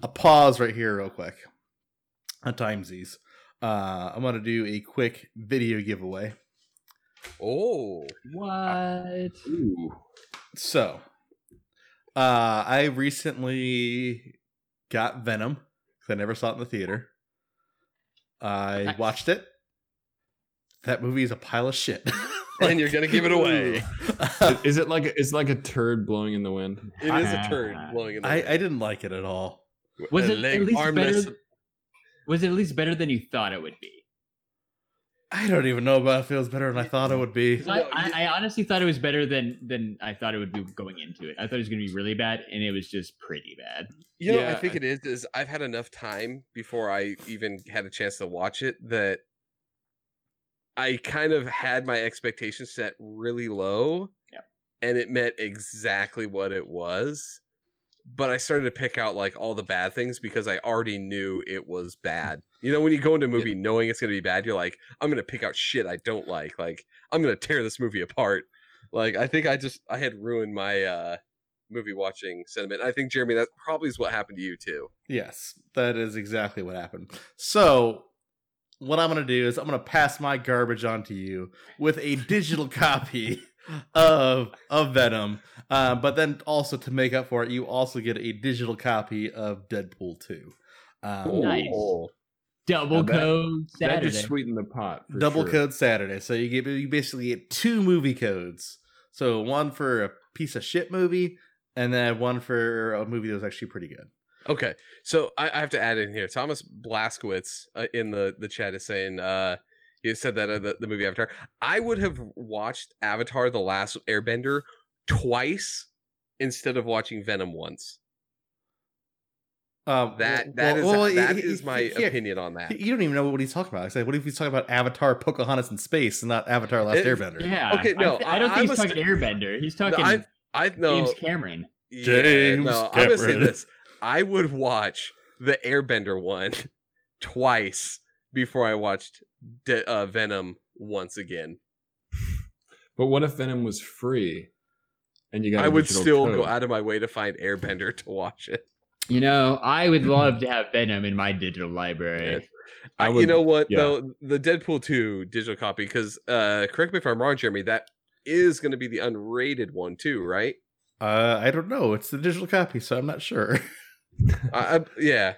a pause right here, real quick. On timesies, uh, I'm gonna do a quick video giveaway. Oh, What? Ooh. So, uh, I recently got Venom because I never saw it in the theater. I Nice. watched it. That movie is a pile of shit. And you're gonna give it away. Is it like a, it's like a turd blowing in the wind? it is a turd blowing in the wind. I didn't like it at all. Was it leg at least armless- better? Was it at least better than you thought it would be? I don't even know about if it was better than I thought it would be. I, I, I honestly thought it was better than than I thought it would be going into it. I thought it was going to be really bad, and it was just pretty bad. You know, I think it is. Is I've had enough time before I even had a chance to watch it that I kind of had my expectations set really low, Yep. and it met exactly what it was. But I started to pick out like all the bad things because I already knew it was bad. You know, when you go into a movie knowing it's going to be bad, you're like, I'm going to pick out shit I don't like. Like, I'm going to tear this movie apart. Like, I think I just I had ruined my uh movie watching sentiment. I think Jeremy, that probably is what happened to you too. Yes, that is exactly what happened. So, what I'm going to do is I'm going to pass my garbage on to you with a digital copy of of Venom. Uh, but then also to make up for it, you also get a digital copy of Deadpool 2. Um, Nice. Double Now that- code That Saturday. just sweetened the pot. for double sure. code Saturday. So you get you basically get two movie codes. So one for a piece of shit movie, and then one for a movie that was actually pretty good. Okay, so I, I have to add in here. Thomas Blaskowitz uh, in the the chat is saying uh he said that uh, the, the movie Avatar. I would have watched Avatar: The Last Airbender twice instead of watching Venom once. Um, That that is well, well, that he- is my here, opinion on that. You don't even know what he's talking about. I said, what if he's talking about Avatar, Pocahontas in space, and not Avatar: Last It- Airbender? yeah. Okay, no, I, I don't I- think I he's was- talking Airbender. He's No, talking I I know James Cameron. Yeah, James no, I'm gonna say this. I would watch the Airbender one twice before I watched De- uh, Venom once again. But what if Venom was free? And you got I would still code? go out of my way to find Airbender to watch it. You know, I would love to have Venom in my digital library. I I you know what yeah. though, the Deadpool two digital copy because uh, correct me if I'm wrong, Jeremy. That is going to be the unrated one too, right? Uh, I don't know. It's the digital copy, so I'm not sure. I, I, yeah,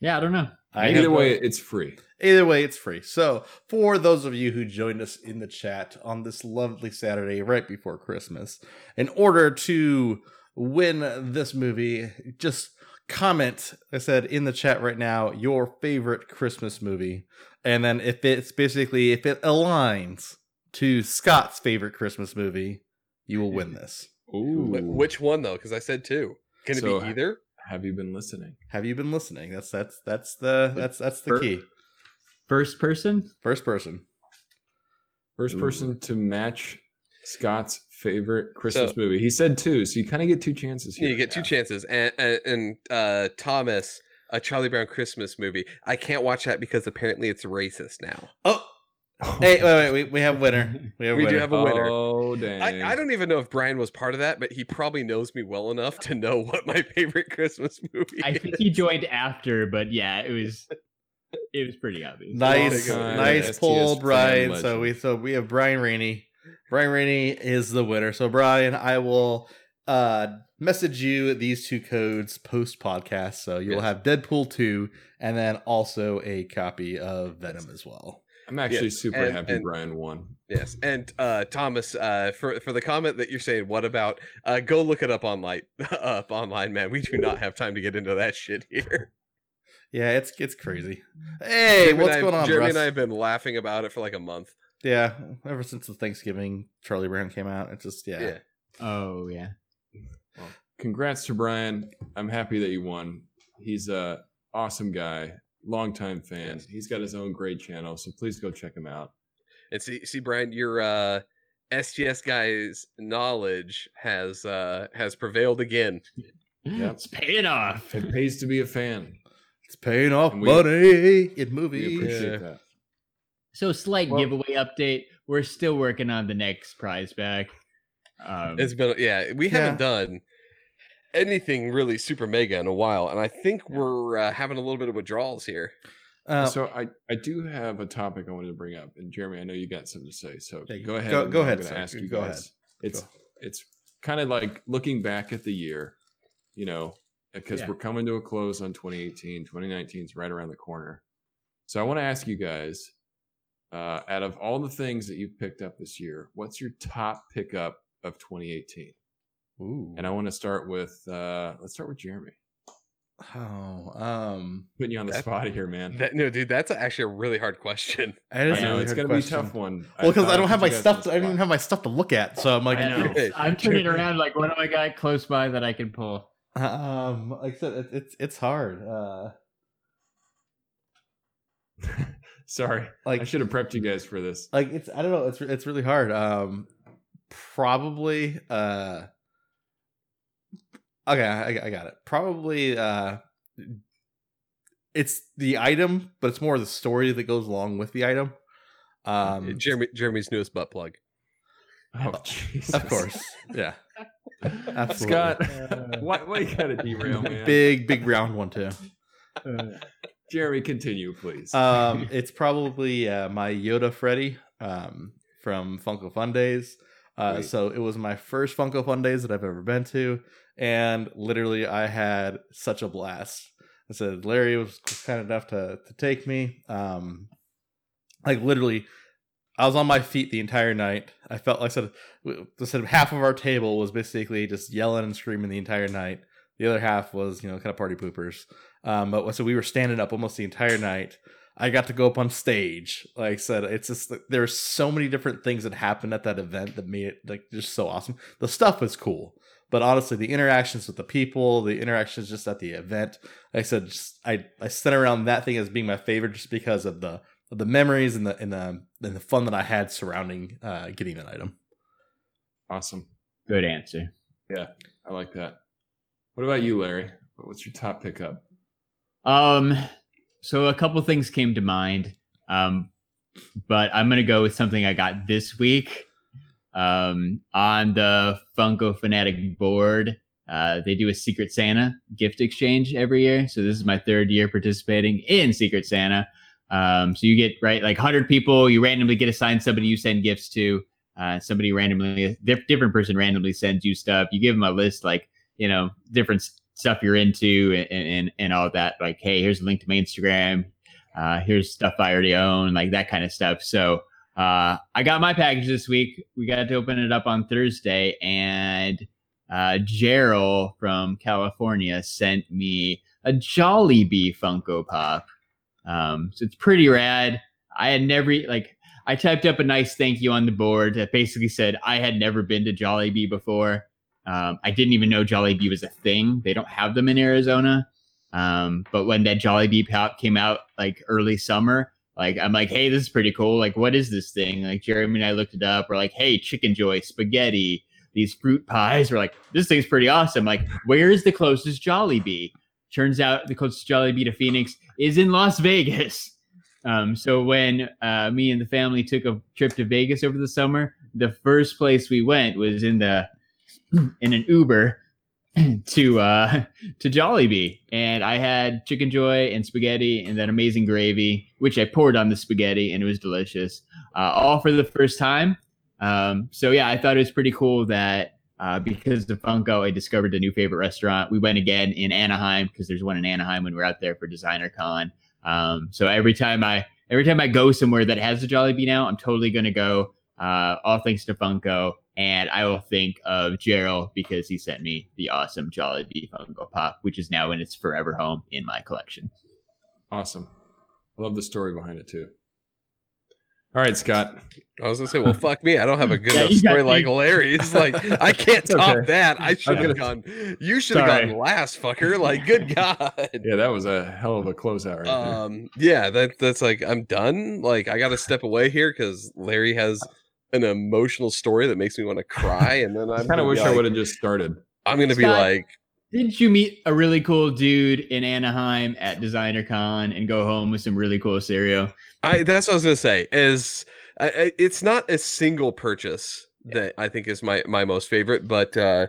Yeah, I don't know. I Either have- way, it's free. Either way, it's free. So, for those of you who joined us in the chat on this lovely Saturday right before Christmas, in order to win this movie, just comment, I said in the chat right now, your favorite Christmas movie. And then if it's basically, if it aligns to Scott's favorite Christmas movie, you will win this. Ooh. Which one though? Because I said two. Can it So- be either? Have you been listening? Have you been listening? That's that's that's the that's that's the key. First person? First person. First person to match Scott's favorite Christmas So- movie. He said two, so you kind of get two chances Yeah, here. you get two chances. And and, and uh, Thomas, a Charlie Brown Christmas movie. I can't watch that because apparently it's racist now. Oh, hey, wait, wait, we, we have a winner. We have a We do winner. have a winner. Oh dang! I, I don't even know if Brian was part of that, but he probably knows me well enough to know what my favorite Christmas movie I is. think he joined after, but yeah, it was it was pretty obvious. Nice, nice STS pull, fan Brian. So we so we have Brian Rainey. Brian Rainey is the winner. So Brian, I will uh message you these two codes post podcast. So you'll Yes. have Deadpool 2 and then also a copy of Venom as well. I'm actually Yes, super and- happy and- Brian won. Yes, and uh, Thomas, uh, for for the comment that you're saying, what about? Uh, go look it up online. up online, man. We do not have time to get into that shit here. Yeah, it's it's crazy. Hey, Jeremy what's and I- going on, Jeremy Russ? and I have been laughing about it for like a month. Yeah, ever since the Thanksgiving Charlie Brown came out, it's just yeah. Yeah. Oh yeah. Congrats to Brian. I'm happy that you won. He's a awesome guy, longtime fan. He's got his own great channel, so please go check him out. And see, see, Brian, your uh, STS guy's knowledge has uh, has prevailed again. Yep. It's paying off. It pays to be a fan. It's paying off we- money in We movies. appreciate Yeah. that. So slight Well- giveaway update. We're still working on the next prize back. Um, It's been yeah, we haven't done anything really super mega in a while, and I think we're uh, having a little bit of withdrawals here. Uh, so I, I do have a topic I wanted to bring up, and Jeremy, I know you got something to say. So Yeah, go ahead. go- and go I'm ahead, gonna. Ask you Go guys. ahead. It's Go. it's kind of like looking back at the year, you know, because Yeah. we're coming to a close on 2018. 2019 is right around the corner. So I want to ask you guys, uh, out of all the things that you've picked up this year, what's your top pickup of 2018? ooh. And I want to start with uh, let's start with Jeremy. oh, um, Putting you on the That- spot here, man. That, no, dude, that's actually a really hard question. it is I a know really it's gonna be a tough one. Well, because I, thought don't have my you guys on stuff. the I don't even have my stuff to look at. So I'm like, I know. Hey, I'm turning around like, what do I got close by that I can pull? Um, like I said, it, it's it's hard. Uh, Sorry, like I should have prepped you guys for this. like it's I don't know. It's it's really hard. Um, probably. Uh, okay, I, I got it. Probably. Uh, it's the item, but it's more the story that goes along with the item. Um, Jeremy, Jeremy's newest butt plug. Oh, Jesus. of course, yeah, absolutely. Scott, why, why you gotta derail, man? big big round one too. Jeremy, continue, please. Um, it's probably uh, my Yoda Freddy um, from Funko Fun Days. Uh, so it was my first Funko Fun Days that I've ever been to, and literally I had such a blast. I said Larry was kind enough to to take me. Um, like literally, I was on my feet the entire night. I felt like said, said half of our table was basically just yelling and screaming the entire night. The other half was, you know, kind of party poopers. Um, but so we were standing up almost the entire night. I got to go up on stage. Like I said, it's just like, there were so many different things that happened at that event that made it like just so awesome. The stuff was cool, but honestly, the interactions with the people, the interactions just at the event, like I said, just, I I sent around that thing as being my favorite just because of the the memories and the and the and the fun that I had surrounding uh, getting that item. awesome. Good answer. Yeah, I like that. What about you, Larry? What's your top pickup? Um, so a couple things came to mind. Um, but I'm gonna go with something I got this week. Um, on the Funko Fanatic board, uh, they do a Secret Santa gift exchange every year. So this is my third year participating in Secret Santa. Um, so you get right like 100 people. You randomly get assigned somebody you send gifts to. Uh, somebody randomly, diff- different person randomly sends you stuff. You give them a list like you know different stuff you're into and, and and all that like hey here's a link to my instagram uh here's stuff i already own like that kind of stuff so uh i got my package this week we got to open it up on thursday and uh gerald from california sent me a Jollibee funko pop um so it's pretty rad i had never like i typed up a nice thank you on the board that basically said i had never been to Jollibee before um, I didn't even know Jollibee was a thing. They don't have them in Arizona. Um, but when that Jollibee pop came out like early summer, like I'm like, hey, this is pretty cool. Like, what is this thing? Like Jeremy and I looked it up. We're like, hey, chicken joy, spaghetti, these fruit pies. We're like, this thing's pretty awesome. Like, where is the closest Jollibee? Turns out the closest Jollibee to Phoenix is in Las Vegas. Um, so when uh, me and the family took a trip to Vegas over the summer, the first place we went was in the in an Uber to uh to Jollibee, and I had chicken joy and spaghetti and that amazing gravy, which I poured on the spaghetti, and it was delicious. Uh, all for the first time. Um, so yeah, I thought it was pretty cool that Uh, because of Funko, I discovered a new favorite restaurant. We went again in Anaheim because there's one in Anaheim when we're out there for Designer Con. Um, so every time I every time I go somewhere that has a Jollibee now, I'm totally gonna go. Uh, all thanks to Funko, and I will think of Gerald because he sent me the awesome Jollibee Funko Pop, which is now in its forever home in my collection. Awesome. I love the story behind it too. All right, Scott. I was gonna say, well, fuck me. I don't have a good Yeah, enough story like me. Larry's. Like, I can't It's top okay. that. I should have gonna- gone. You should have gone last, fucker. Like, good god. Yeah, that was a hell of a closeout right there. Um, yeah, that that's like I'm done. Like, I got to step away here because Larry has an emotional story that makes me want to cry, and then I kind of be wish I would have just started. I'm gonna be like, Didn't you meet a really cool dude in Anaheim at Designer Con and go home with some really cool cereal? I that's what I was gonna say. Is I, I, it's not a single purchase that I think is my my most favorite, but uh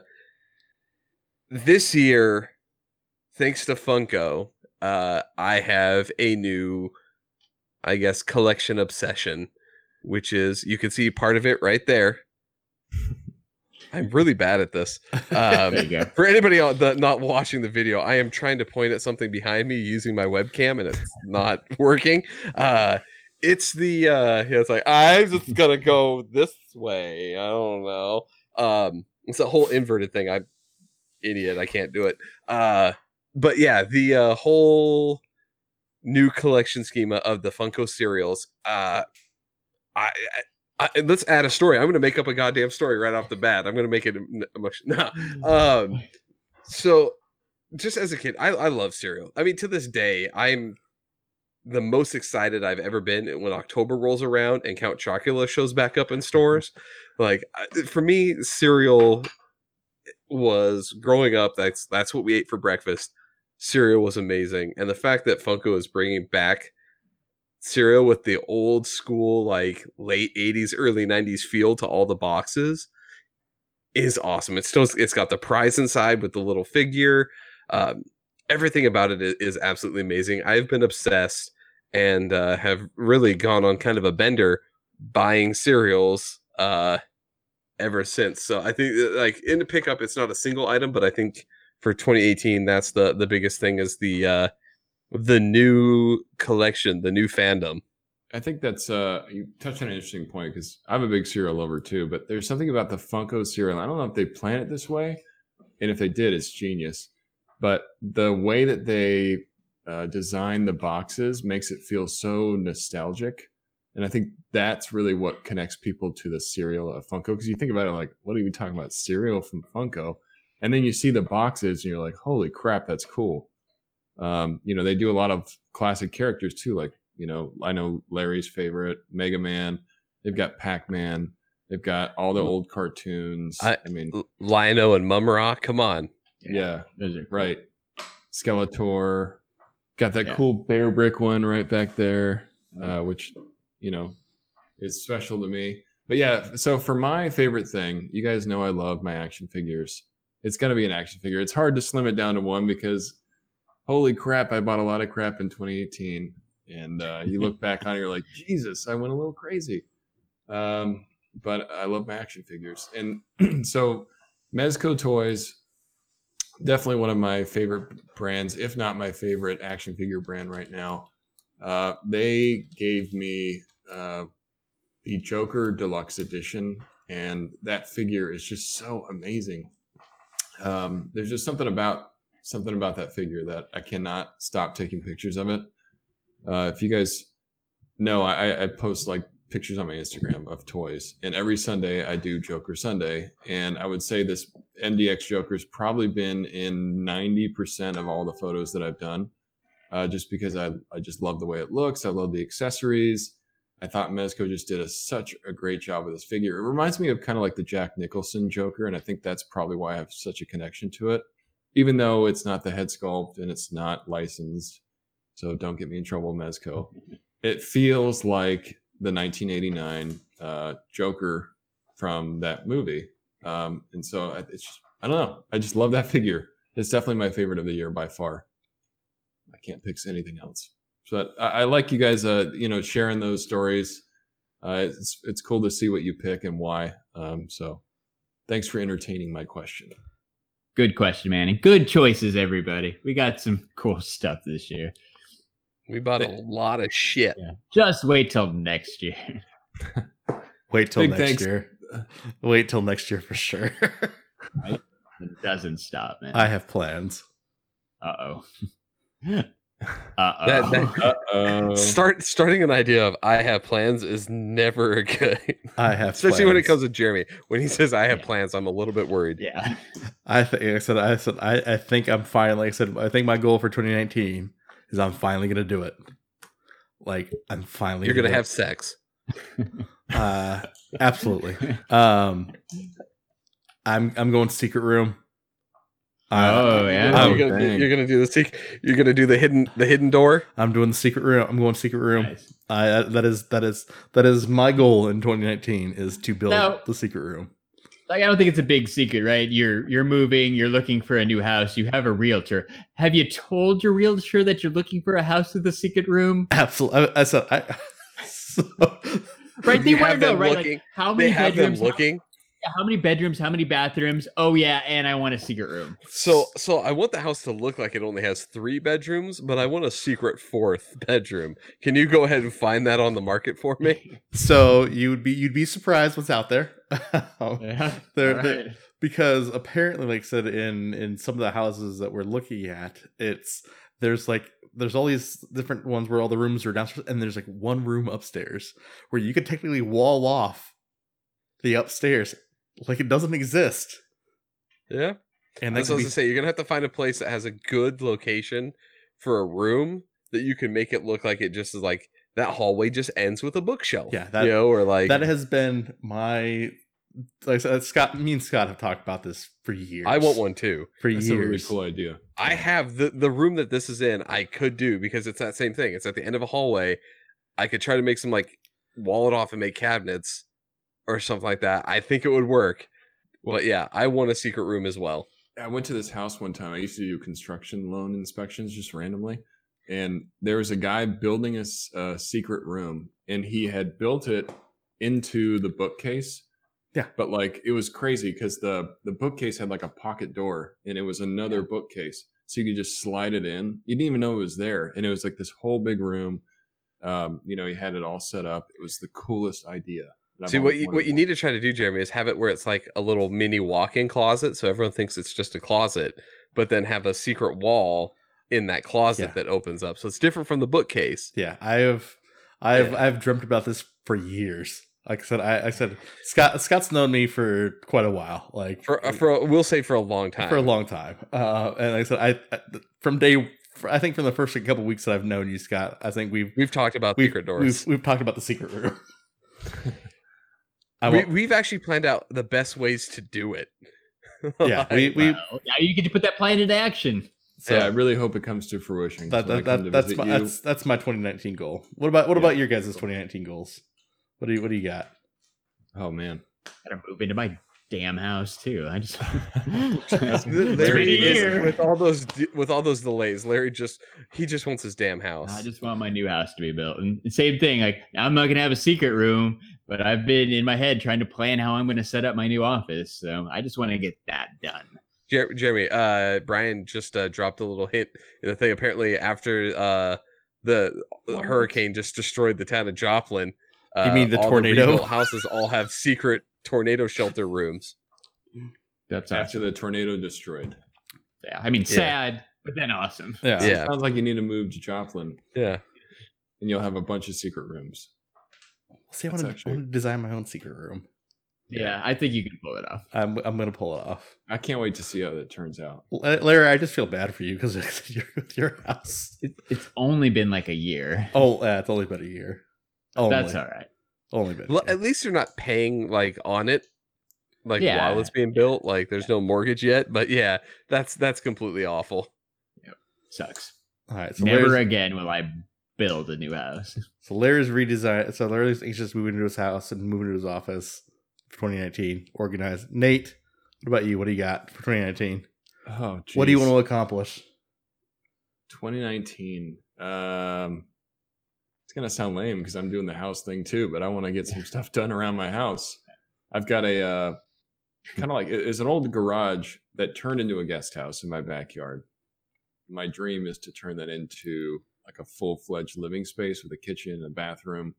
this year, thanks to Funko, uh, I have a new, I guess, collection obsession, which is you can see part of it right there. I'm really bad at this. Um, There you go. for anybody that not watching the video, I am trying to point at something behind me using my webcam, and it's not working. Uh, it's the uh, yeah, it's like I'm just gonna go this way. I don't know. Um, it's a whole inverted thing. I'm idiot. I can't do it. Uh, but yeah, the uh, whole new collection schema of the Funko cereals. Uh, I, I, I let's add a story. I'm gonna make up a goddamn story right off the bat. I'm gonna make it em- emotional. Um, so just as a kid, I, I love cereal. I mean, to this day, I'm the most excited I've ever been when October rolls around and Count Chocula shows back up in stores. Like for me, cereal was growing up. That's that's what we ate for breakfast. Cereal was amazing, and the fact that Funko is bringing back cereal with the old school, like late '80s, early '90s feel to all the boxes is awesome. It's still it's got the prize inside with the little figure. Um, everything about it is, absolutely amazing. I've been obsessed and uh, have really gone on kind of a bender buying cereals uh, ever since. So I think uh, like in the pickup, it's not a single item, but I think for 2018, that's the the biggest thing is the uh, the new collection, the new fandom. I think that's uh you touched on an interesting point because I'm a big cereal lover too, but there's something about the Funko cereal. I don't know if they plan it this way, and if they did, it's genius. But the way that they uh, design the boxes makes it feel so nostalgic, and I think that's really what connects people to the cereal of Funko. Because you think about it, like, what are you talking about? Cereal from Funko, and then you see the boxes, and you're like, holy crap, that's cool. Um, you know, they do a lot of classic characters too, like you know, I know Larry's favorite, Mega Man. They've got Pac Man. They've got all the old cartoons. I, I- mean, L- Lion-O and Mumm-Ra, come on. yeah, Those are right. Skeletor. Got that Yeah. cool bear brick one right back there, uh, which, you know, is special to me. But yeah, so for my favorite thing, you guys know I love my action figures. It's going to be an action figure. It's hard to slim it down to one because holy crap, I bought a lot of crap in 2018. And uh, you look back on it, you're like, Jesus, I went a little crazy. Um, but I love my action figures. And so Mezco Toys, definitely one of my favorite brands, if not my favorite action figure brand right now. Uh, they gave me uh, the Joker Deluxe Edition, and that figure is just so amazing. Um, there's just something about something about that figure that I cannot stop taking pictures of it. Uh, if you guys know, I, I post like pictures on my Instagram of toys, and every Sunday I do Joker Sunday, and I would say this MDX Joker's probably been in 90% of all the photos that I've done, uh, just because I, I just love the way it looks. I love the accessories. I thought Mezco just did a, such a great job with this figure. It reminds me of kind of like the Jack Nicholson Joker, and I think that's probably why I have such a connection to it, even though it's not the head sculpt and it's not licensed. So don't get me in trouble, Mezco. It feels like the 1989 uh, Joker from that movie. Um, and so I- it's just, I don't know. I just love that figure. It's definitely my favorite of the year by far. I can't pick anything else. But I, I like you guys, uh, you know, sharing those stories. Uh, it's it's cool to see what you pick and why. Um, so Thanks for entertaining my question. Good question, man. And good choices, everybody. We got some cool stuff this year. We bought a lot of shit. Yeah. Just wait till next year. Wait till Big next thanks. year. Wait till next year for sure. It doesn't stop, man. I have plans. Uh oh. uh oh. That- that- Uh-oh. Start starting an idea of I have plans is never good. I have Especially when it comes to Jeremy. When he says I have Yeah. plans, I'm a little bit worried. yeah. I think I said I said I, I think I'm finally I said I think my goal for 2019 is I'm finally gonna do it. Like I'm finally You're gonna do have it. sex. uh absolutely. Um I'm I'm going secret room. Uh, Oh, yeah? I'm, you're, gonna, dang. you're gonna do the secret. You're gonna do the hidden the hidden door. I'm doing the secret room. I'm going secret room. Nice. I that is that is that is my goal in 2019 is to build Now- the secret room. Like I don't think it's a big secret, right? You're you're moving, you're looking for a new house, you have a realtor. Have you told your realtor that you're looking for a house with a secret room? Absolutely. I, I said I. So, Right? They want to have know, right? looking- Like how They many have bedrooms? How, looking. how many bedrooms? How many bathrooms? Oh yeah, and I want a secret room. So so I want the house to look like it only has three bedrooms, but I want a secret fourth bedroom. Can you go ahead and find that on the market for me? so you would be you'd be surprised what's out there. Yeah. There- All there- right. because apparently like I said in in some of the houses that we're looking at it's there's like there's all these different ones where all the rooms are downstairs and there's like one room upstairs where you could technically wall off the upstairs like it doesn't exist Yeah. and That's could what I was be gonna say. You're gonna have to find a place that has a good location for a room that you can make it look like it just is like that hallway just ends with a bookshelf. Yeah, that- you know, or like that has been my like I said, Scott me and Scott have talked about this for years I want one too. for That's years a really cool idea. I have the the room that this is in. I could do because it's that same thing. It's at the end of a hallway. I could try to make some like wall it off and make cabinets or something like that. I think it would work. But yeah, I want a secret room as well. I went to this house one time. I used to do construction loan inspections just randomly. And there was a guy building a secret room, and he had built it into the bookcase. Yeah. But like it was crazy because the the bookcase had like a pocket door, and it was another bookcase, so you could just slide it in. You didn't even know it was there, and it was like this whole big room. Um, you know, he had it all set up. It was the coolest idea. See what you, what you need to try to do, Jeremy, is have it where it's like a little mini walk-in closet, so everyone thinks it's just a closet, but then have a secret wall in that closet Yeah. that opens up, so it's different from the bookcase. Yeah, I have, I've, Yeah. I've dreamt about this for years. Like I said, I, I said Scott, Scott's known me for quite a while. Like For uh, for we'll say for a long time. for a long time. Uh, and like I said, I, I from day, I think from the first couple weeks that I've known you, Scott, I think we've We've talked about we've, secret doors. We've, we've talked about the secret room. I we, we've actually planned out the best ways to do it. yeah, we, we Wow. Now you get to put that plan into action. so yeah, I really hope it comes to fruition. that, when that, to that, that's my, you- that's that's my 2019 goal. What about what Yeah. about your guys' 2019 goals? What do you what do you got? oh man. I gotta move into my damn house too. I just That's- it's been a Larry is- with all those with all those delays. Larry just he just wants his damn house. I just want my new house to be built. And same thing, like I'm not gonna have a secret room, but I've been in my head trying to plan how I'm gonna set up my new office. So I just want to get that done. Jer- Jeremy, uh, Brian just uh, dropped a little hint in the thing. Apparently, after uh, the What? hurricane just destroyed the town of Joplin, uh, You mean the all tornado? rebuilt houses all have secret tornado shelter rooms. That's After awesome. the tornado destroyed. Yeah, I mean, sad, but then awesome. Yeah, Yeah. Sounds like you need to move to Joplin Yeah, and you'll have a bunch of secret rooms. See, I want to design my own secret room. Yeah, I think you can pull it off. I'm I'm gonna pull it off. I can't wait to see how that turns out. Larry, I just feel bad for you because you're your house. It, it's only been like a year. Oh, yeah, it's only been a year. Only, That's all right. Only been. Well, at least you're not paying like on it, like Yeah. while it's being built. Like there's no mortgage yet. But yeah, that's that's completely awful. Sucks. All right, so Never Larry's, again will I build a new house. so Larry's redesign. So Larry's anxious to move into his house and move into his office for 2019. Organized. Nate, what about you? What do you got for 2019? Oh, What do you want to accomplish? 2019. Um, it's gonna sound lame because I'm doing the house thing too, but I want to get some stuff done around my house. I've got a uh, kind of like it's an old garage that turned into a guest house in my backyard. My dream is to turn that into like a full fledged living space with a kitchen and a bathroom,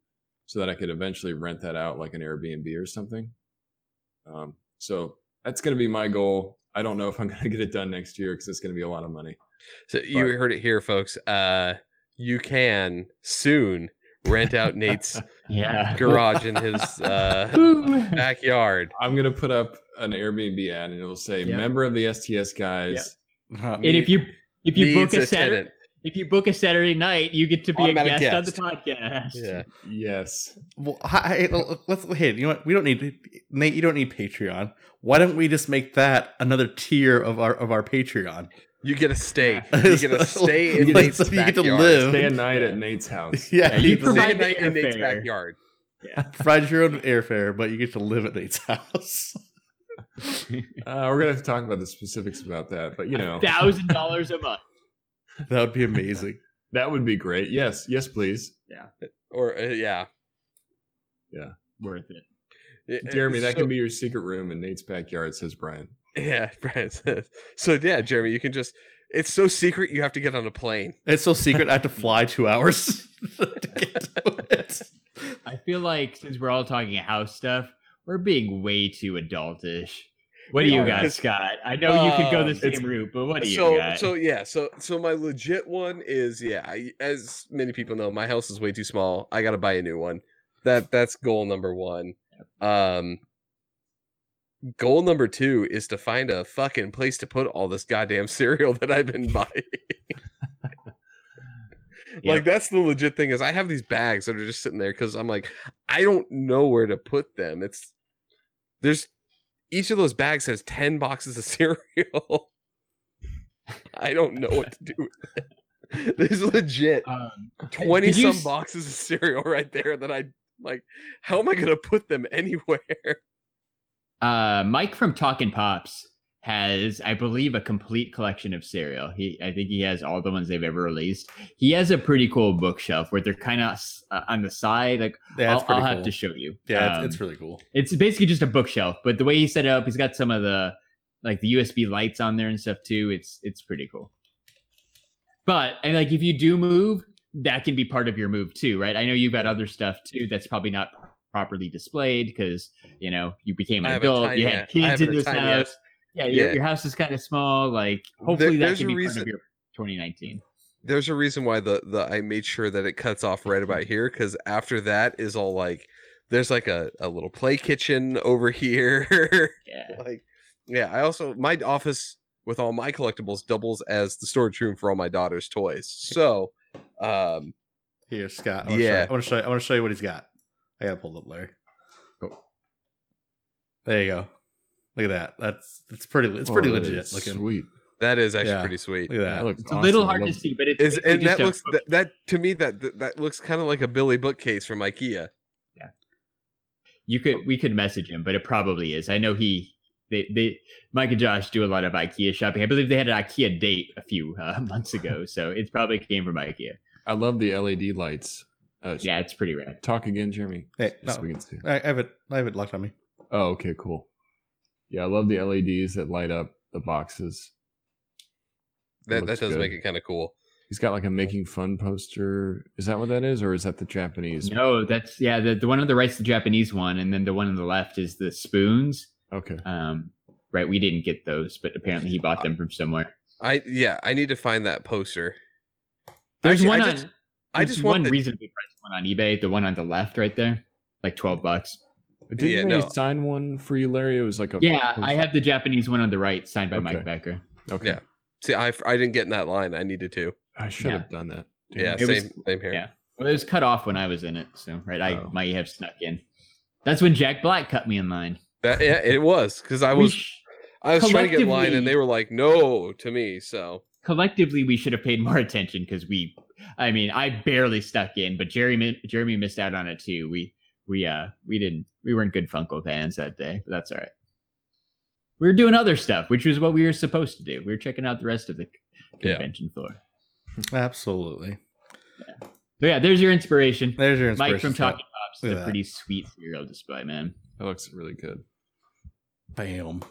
so that I could eventually rent that out like an Airbnb or something. Um, so that's going to be my goal. I don't know if I'm going to get it done next year because it's going to be a lot of money. So you heard it here, folks. Uh, you can soon rent out Nate's Yeah. garage in his uh, backyard. I'm going to put up an Airbnb ad and it'll say Yep. member of the STS guys. Uh, And if you if you book Needs a a Saturday tenant. If you book a Saturday night, you get to be a Automatic guest, on the podcast. Yeah. Yes. Well, hi, hi- let's hey, you know what? We don't need Nate. You don't need Patreon. Why don't we just make that another tier of our of our Patreon? You get a stay. You get a stay in Nate's so you get to live. Stay a night at Nate's house. Yeah, Yeah, you you Stay provide a night in Nate's airfare. backyard. provide your own airfare, but you get to live at Nate's house. Uh, we're gonna have to talk about the specifics about that, but you know Thousand dollars a month. That would be amazing. that would be great. Yes, yes, please, Yeah. Or uh, yeah. Worth it. Yeah, Jeremy. That so- can be your secret room in Nate's backyard. Says Brian. Yeah, Brian says. So yeah, Jeremy, you can just. It's so secret you have to get on a plane. It's so secret. I have to fly two hours to get to it. I feel like since we're all talking house stuff, we're being way too adultish. What do you got, Scott? I know you could go the Um, same it's- route, but what do you so got? so yeah so so my legit one is yeah I, as many people know my house is way too small. I gotta buy a new one. That that's goal number one. Um goal number two is to find a fucking place to put all this goddamn cereal that i've been buying. Like that's the legit thing is i have these bags that are just sitting there because i'm like i don't know where to put them. It's there's each of those bags has 10 boxes of cereal. I don't know what to do with it. there's legit. Um, 20 did you some s- boxes of cereal right there that i like how am i gonna put them anywhere? Uh, Mike from Talking Pops has, I believe, a complete collection of cereal. He, I think he has all the ones they've ever released. He has a pretty cool bookshelf where they're kind of uh, on the side. Like Yeah, I'll, I'll cool. have to show you. yeah, Um, it's, it's really cool. it's basically just a bookshelf, but the way he set it up, he's got some of the like the USB lights on there and stuff too. It's it's pretty cool. But and like if you do move, that can be part of your move too, right? I know you've got other stuff too that's probably not properly displayed because you know you became an adult, you had kids in this house. Ass- Yeah, your, Yeah. your house is kind of small. Like hopefully that can be reason- part of your 2019. there's a reason why the the I made sure that it cuts off right about here because after that is all like there's like a, a little play kitchen over here. Yeah. like yeah, I also my office with all my collectibles doubles as the storage room for all my daughter's toys. So um Here, Scott. I wanna Yeah. Show I want to show. You, I want to show you what he's got. I gotta pull it up, Larry. Go. There you go. Look at that. That's it's pretty. It's pretty Oh, that legit looking. Sweet. that is actually Yeah. pretty sweet. Look at that. That looks It's a little awesome. I hard to see, but it's Is basically and that looks that, that to me that, that that looks kind of like a Billy bookcase from IKEA. Yeah. You could we could message him, but it probably is. I know he they they Mike and Josh do a lot of IKEA shopping. I believe they had an IKEA date a few uh, months ago, so it's probably came from IKEA. I love the LED lights. Uh, Yeah, it's pretty rad. Talk again, Jeremy. Hey, no, we can see. I, I have it. I have it locked on me. Oh, okay, cool. Yeah, I love the LEDs that light up the boxes. That that does good. make it kind of cool. He's got like a making fun poster. Is that what that is, or is that the Japanese? No, that's yeah. The, the one on the right's the Japanese one, and then the one on the left is the spoons. Okay. Um, right, we didn't get those, but apparently he bought them from somewhere. I yeah, I need to find that poster. There's Actually, one I on. just, I there's just one want the, reasonably priced one on eBay. The one on the left, right there, like twelve bucks. Didn't Yeah, they no. sign one for you, Larry? It was like a Yeah, I have the Japanese one on the right, signed by Mike Becker. Okay. Yeah. see. I I didn't get in that line. I needed to. I should Yeah. have done that. Damn Yeah, it. It was- same same here. Yeah. Well, it was cut off when I was in it, so right, I Oh. might have snuck in. That's when Jack Black cut me in line. That yeah, it was because I was sh- I was trying to get in line and they were like no to me. So collectively we should have paid more attention because we i mean i barely stuck in but jeremy jeremy missed out on it too we we uh we didn't we weren't good funko fans that day but that's all right we were doing other stuff which was what we were supposed to do we were checking out the rest of the Yeah. convention floor Absolutely. so yeah there's your inspiration There's your inspiration. mike from Scott. talking pops Look is a that. pretty sweet cereal display man That looks really good. Bam.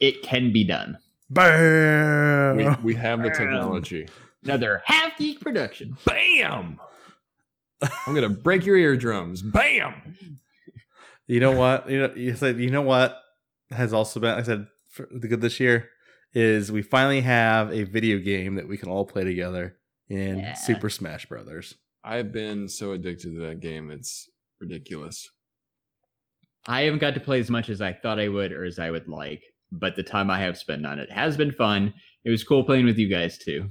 It can be done. Bam. We, we have the technology. Another half geek production. Bam! I'm gonna break your eardrums. Bam! You know what? You know, you said you know what has also been. I said for the good this year is we finally have a video game that we can all play together in Yeah. Super Smash Brothers. I've been so addicted to that game. It's ridiculous. I haven't got to play as much as I thought I would or as I would like, but the time I have spent on it has been fun. It was cool playing with you guys too.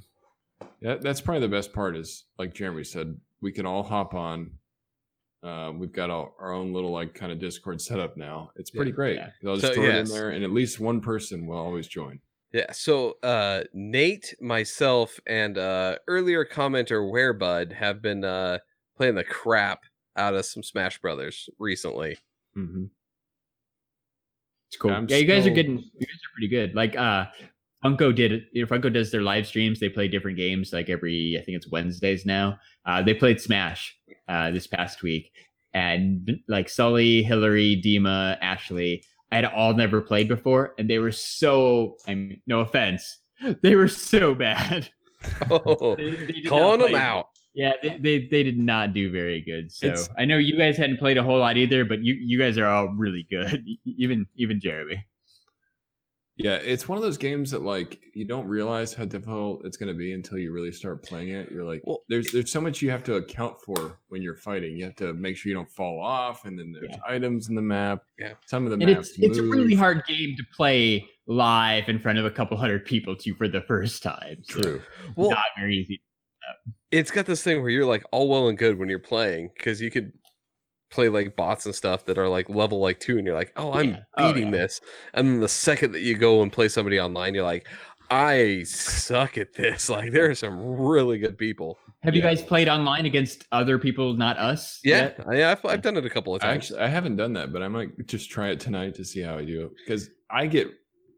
Yeah, that's probably the best part. Is like Jeremy said, we can all hop on. Uh, we've got our, our own little like kind of Discord setup now. It's pretty Yeah, great. yeah. I'll just So, throw it in there, and at least one person will always join. Yeah, so uh Nate, myself, and uh earlier commenter Werebud have been uh playing the crap out of some Smash Brothers recently. Mm-hmm. It's cool. I'm yeah, you guys are still- good. You guys are pretty good. Like uh Funko did it. You know, Funko does their live streams. They play different games like every I think it's Wednesdays now. Uh they played Smash uh this past week. And like Sully, Hillary, Dima, Ashley, I had all never played before, and they were so I mean, no offense. They were so bad. Oh, They- they calling them out. Yeah, they, they they did not do very good. So It's- I know you guys hadn't played a whole lot either, but you you guys are all really good. Even even Jeremy. Yeah, it's one of those games that like you don't realize how difficult it's going to be until you really start playing it. You're like, Well- there's there's so much you have to account for when you're fighting. You have to make sure you don't fall off, and then there's Yeah. items in the map. Yeah. some of the And maps. it's it's a really hard game to play live in front of a couple hundred people too for the first time. So True. Well, not very easy. it's got this thing where you're like all well and good when you're playing because you could play like bots and stuff that are like level like two and you're like oh i'm Yeah. Oh, beating yeah. this and then the second that you go and play somebody online you're like i suck at this like there are some really good people Have you guys played online against other people, not us? yeah yet? I, I've, I've done it a couple of I times actually I haven't done that, but I might just try it tonight to see how I do it because I get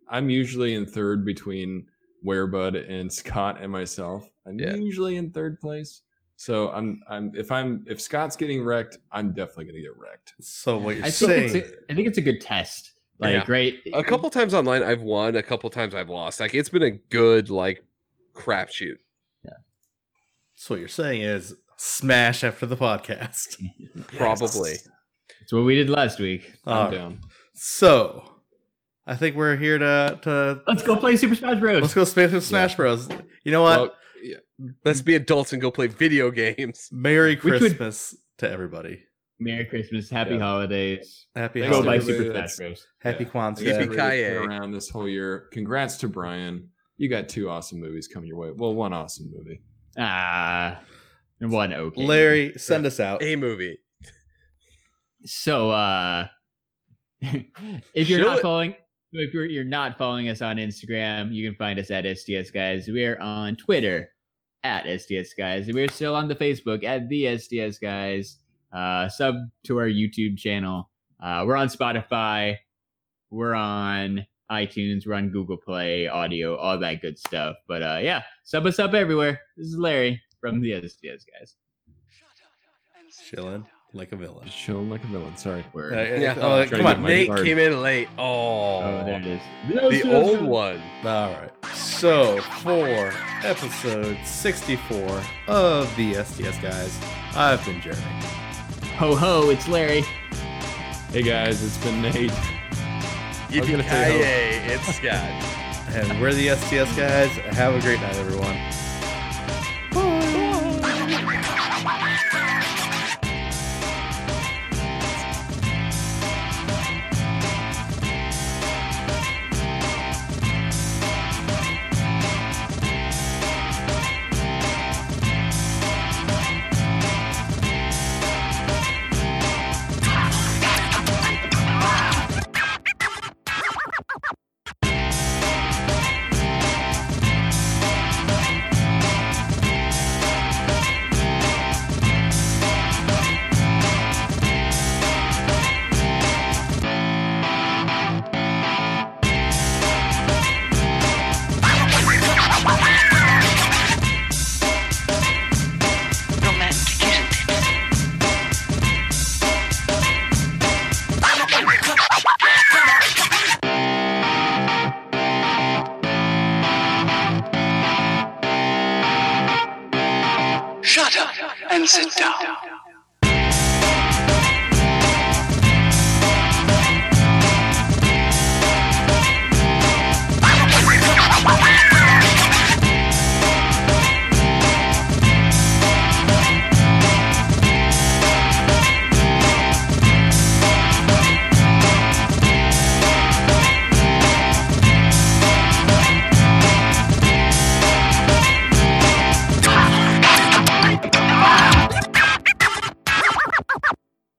I'm usually in third between Werebud and Scott and myself. I'm Yeah. usually in third place. So I'm I'm if I'm if Scott's getting wrecked, I'm definitely gonna get wrecked. So what you're I think saying? it's a, I think it's a good test. Like Yeah. right, a couple times online i've won a couple times i've lost like it's been a good like crapshoot Yeah. so what you're saying is smash after the podcast. probably It's what we did last week. I'm All right. down. So I think we're here to to Let's go play Super Smash Bros. let's go play Smash Smash Bros. You know what? Well, yeah, let's be adults and go play video games Merry Which would- Christmas to everybody. Merry Christmas, Happy Yeah. holidays. Happy Thanks Go to buy holidays. Super everybody Smash Bros. Happy Yeah. Kwanzaa. Thanks for everybody Yippee-ki-yay. sticking around this whole year. Congrats to Brian. You got two awesome movies coming your way. Well, one awesome movie. Ah, one okay. Larry, send us out. a movie So, uh, if you're Show not following, if you're, you're not following us on Instagram, you can find us at STS Guys. We're on Twitter at STS Guys. and We're still on the Facebook at the STS Guys. Uh, sub to our YouTube channel. Uh, we're on Spotify. We're on iTunes. We're on Google Play, audio, all that good stuff. But uh, yeah, sub us up everywhere. This is Larry from the STS Guys. Chilling like a villain. Just chilling like a villain. Sorry. Word. Uh, Yeah. oh, Trying come on, get Nate. Came in late. Oh, Oh, there it is. the old one. All right. So for episode 64 of the STS guys, I've been Jeremy. Ho ho, it's Larry. Hey guys, it's been Nate. was gonna say Yippee-ki-yay, it's Scott. And we're the STS guys. Have a great night, everyone.